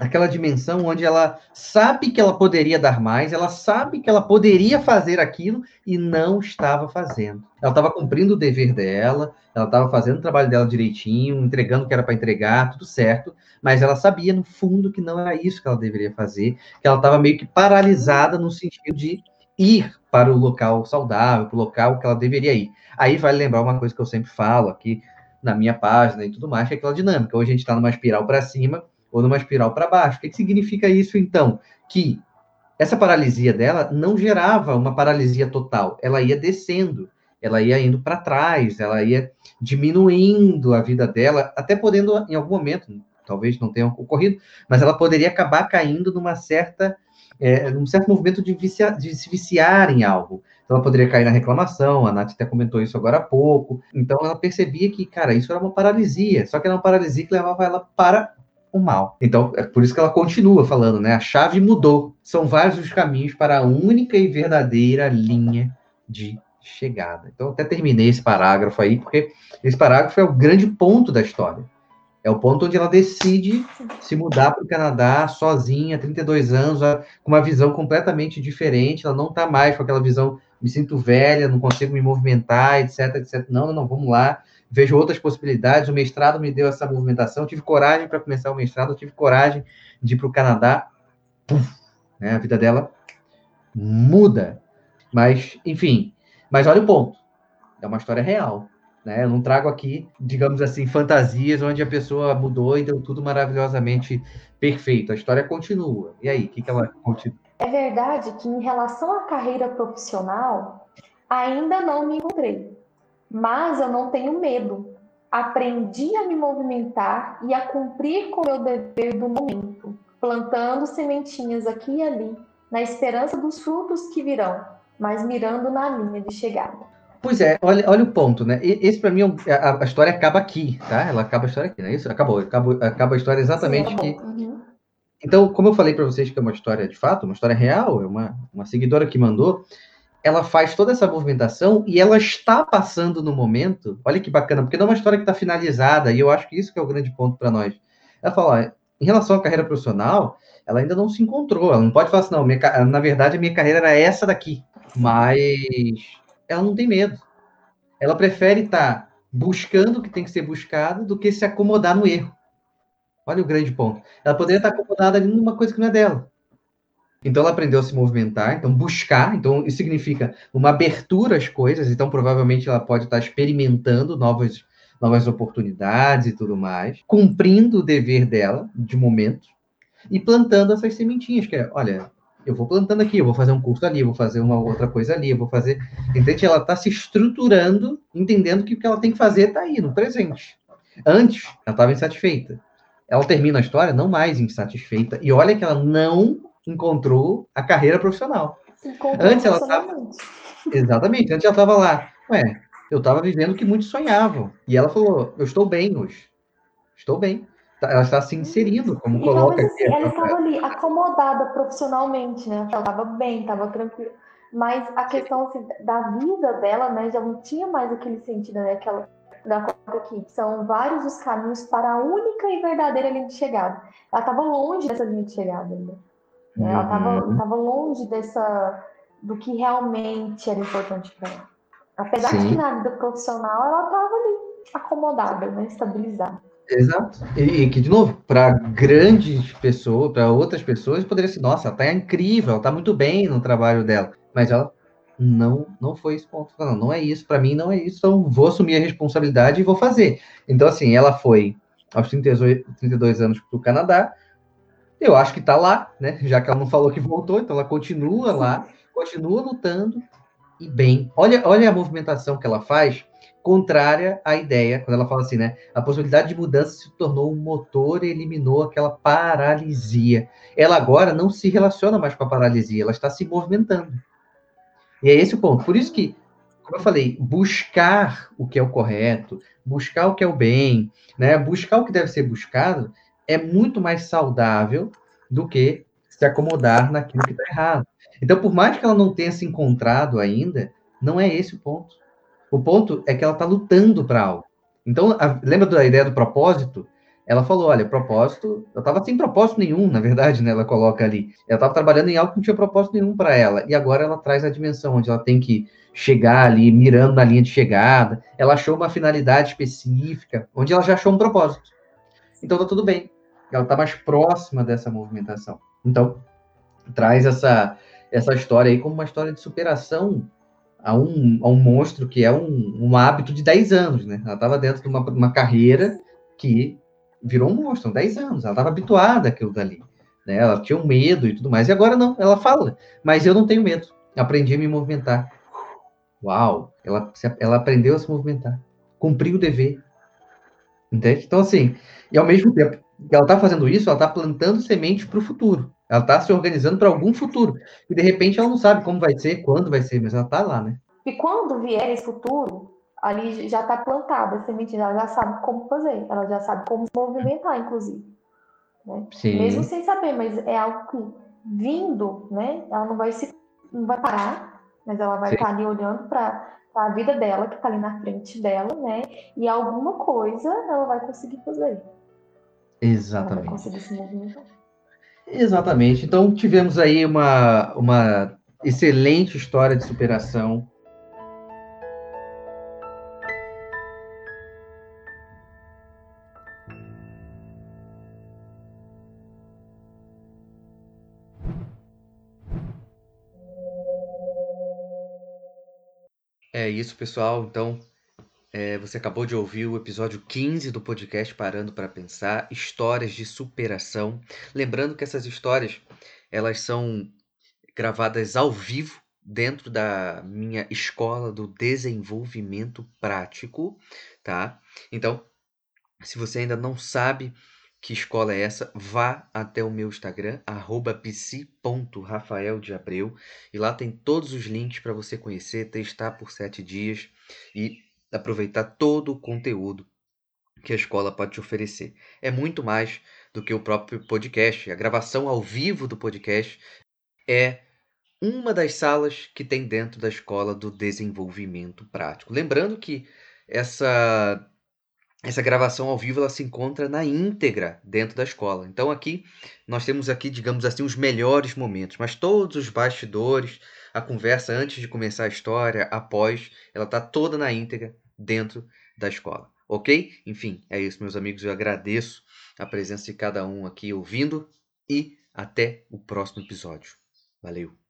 S1: aquela dimensão onde ela sabe que ela poderia dar mais, ela sabe que ela poderia fazer aquilo e não estava fazendo. Ela estava cumprindo o dever dela, ela estava fazendo o trabalho dela direitinho, entregando o que era para entregar, tudo certo, mas ela sabia no fundo que não era isso que ela deveria fazer, que ela estava meio que paralisada no sentido de ir para o local saudável, para o local que ela deveria ir. Aí vai lembrar uma coisa que eu sempre falo aqui na minha página e tudo mais, que é aquela dinâmica. Hoje a gente está numa espiral para cima, ou numa espiral para baixo. O que, que significa isso, então? Que essa paralisia dela não gerava uma paralisia total, ela ia descendo, ela ia indo para trás, ela ia diminuindo a vida dela, até podendo, em algum momento, talvez não tenha ocorrido, mas ela poderia acabar caindo numa certa, é, num certo movimento de, vicia, de se viciar em algo. Então, ela poderia cair na reclamação, a Nath até comentou isso agora há pouco. Então, ela percebia que, cara, isso era uma paralisia, só que era uma paralisia que levava ela para o mal. Então, é por isso que ela continua falando, né? A chave mudou. São vários os caminhos para a única e verdadeira linha de chegada. Então, até terminei esse parágrafo aí, porque esse parágrafo é o grande ponto da história. É o ponto onde ela decide se mudar para o Canadá sozinha, 32 anos, com uma visão completamente diferente. Ela não está mais com aquela visão, me sinto velha, não consigo me movimentar, etc, etc. Não, não, não, vamos lá vejo outras possibilidades. O mestrado me deu essa movimentação. Eu tive coragem para começar o mestrado, eu tive coragem de ir para o Canadá. Puf, né? A vida dela muda. Mas, enfim. Mas olha o ponto. É uma história real. Né? Eu não trago aqui, digamos assim, fantasias onde a pessoa mudou e deu tudo maravilhosamente perfeito. A história continua. E aí, o que, que ela continua?
S4: É verdade que, em relação à carreira profissional, ainda não me encontrei. Mas eu não tenho medo. Aprendi a me movimentar e a cumprir com o meu dever do momento, plantando sementinhas aqui e ali, na esperança dos frutos que virão, mas mirando na linha de chegada.
S1: Pois é, olha, olha o ponto, né? Esse para mim, é a, a, história acaba aqui, tá? Ela acaba a história aqui, não é isso? Acabou, acabou acaba a história exatamente Sim, aqui. Uhum. Então, como eu falei para vocês que é uma história de fato, uma história real, é uma, uma seguidora que mandou, ela faz toda essa movimentação e ela está passando no momento. Olha que bacana, porque não é uma história que está finalizada, e eu acho que isso que é o grande ponto para nós. Ela fala, em relação à carreira profissional, ela ainda não se encontrou. Ela não pode falar assim, não, minha, na verdade a minha carreira era essa daqui. Mas ela não tem medo. Ela prefere estar tá buscando o que tem que ser buscado do que se acomodar no erro. Olha o grande ponto. Ela poderia estar acomodada ali numa coisa que não é dela. Então ela aprendeu a se movimentar, então buscar, então isso significa uma abertura às coisas, então provavelmente ela pode estar experimentando novas, novas oportunidades e tudo mais, cumprindo o dever dela de momento e plantando essas sementinhas, que é, olha, eu vou plantando aqui, eu vou fazer um curso ali, eu vou fazer uma outra coisa ali, eu vou fazer. Entende? Ela está se estruturando, entendendo que o que ela tem que fazer está aí, no presente. Antes, ela estava insatisfeita. Ela termina a história não mais insatisfeita. E olha que ela não encontrou a carreira profissional. Antes ela estava. Exatamente, antes ela estava lá. Ué, eu estava vivendo o que muitos sonhavam. E ela falou: Eu estou bem hoje. Estou bem. Tá, ela está se inserindo, como e coloca
S4: assim, aqui. Ela estava ali acomodada profissionalmente, né? Ela estava bem, estava tranquila. Mas a questão assim, da vida dela, né, já não tinha mais aquele sentido, né? Aquela da conta aqui, são vários os caminhos para a única e verdadeira linha de chegada. Ela estava longe dessa linha de chegada ainda. Né? Ela estava uhum. longe dessa do que realmente era importante para ela. Apesar Sim. de que na vida profissional ela estava ali acomodada, né, estabilizada.
S1: Exato. E, que, de novo, para grandes pessoas, para outras pessoas, poderia ser, nossa, ela tá incrível, ela tá muito bem no trabalho dela. Mas ela não não foi esse ponto. Não, não é isso, para mim não é isso, então vou assumir a responsabilidade e vou fazer. Então, assim, ela foi aos 38, 32 anos para o Canadá, eu acho que está lá, né? Já que ela não falou que voltou, então ela continua lá, continua lutando e bem. Olha, olha a movimentação que ela faz contrária à ideia, quando ela fala assim, né? A possibilidade de mudança se tornou um motor e eliminou aquela paralisia. Ela agora não se relaciona mais com a paralisia, ela está se movimentando. E é esse o ponto. Por isso que, como eu falei, buscar o que é o correto, buscar o que é o bem, né? Buscar o que deve ser buscado é muito mais saudável do que se acomodar naquilo que está errado. Então, por mais que ela não tenha se encontrado ainda, não é esse o ponto. O ponto é que ela está lutando para algo. Então, a, lembra da ideia do propósito? Ela falou: olha, propósito. Eu estava sem propósito nenhum, na verdade, né? Ela coloca ali. Ela estava trabalhando em algo que não tinha propósito nenhum para ela. E agora ela traz a dimensão onde ela tem que chegar ali, mirando na linha de chegada. Ela achou uma finalidade específica, onde ela já achou um propósito. Então tá tudo bem. Ela está mais próxima dessa movimentação. Então, traz essa, essa história aí como uma história de superação a um, a um monstro que é um, um hábito de 10 anos, né? Ela estava dentro de uma, uma carreira que virou um monstro, 10 anos. Ela estava habituada àquilo dali. Né? Ela tinha um medo e tudo mais. E agora não, ela fala, mas eu não tenho medo. Aprendi a me movimentar. Uau! Ela, ela aprendeu a se movimentar. Cumpriu o dever. Entende? Então, assim, e ao mesmo tempo ela está fazendo isso, ela está plantando sementes para o futuro. Ela está se organizando para algum futuro. E de repente ela não sabe como vai ser, quando vai ser, mas ela está lá, né?
S4: E quando vier esse futuro, ali já está plantada a semente, ela já sabe como fazer, ela já sabe como se movimentar, inclusive. Né? Mesmo sem saber, mas é algo que vindo, né? Ela não vai se não vai parar, mas ela vai estar tá ali olhando para a vida dela, que está ali na frente dela, né? E alguma coisa ela vai conseguir fazer.
S1: Exatamente. Conseguir se movimentar. Exatamente. Então tivemos aí uma, uma excelente história de superação. É isso, pessoal. Então, É, você acabou de ouvir o episódio 15 do podcast Parando para Pensar, histórias de superação. Lembrando que essas histórias, elas são gravadas ao vivo dentro da minha escola do desenvolvimento prático, tá? Então, se você ainda não sabe que escola é essa, vá até o meu Instagram, psi.rafaeldeabreu, e lá tem todos os links para você conhecer, testar por sete dias e aproveitar todo o conteúdo que a escola pode te oferecer. É muito mais do que o próprio podcast. A gravação ao vivo do podcast é uma das salas que tem dentro da escola do desenvolvimento prático. Lembrando que essa essa gravação ao vivo ela se encontra na íntegra dentro da escola. Então aqui nós temos aqui, digamos assim, os melhores momentos, mas todos os bastidores, a conversa antes de começar a história, após, ela está toda na íntegra dentro da escola. Ok? Enfim, é isso, meus amigos. Eu agradeço a presença de cada um aqui ouvindo e até o próximo episódio. Valeu!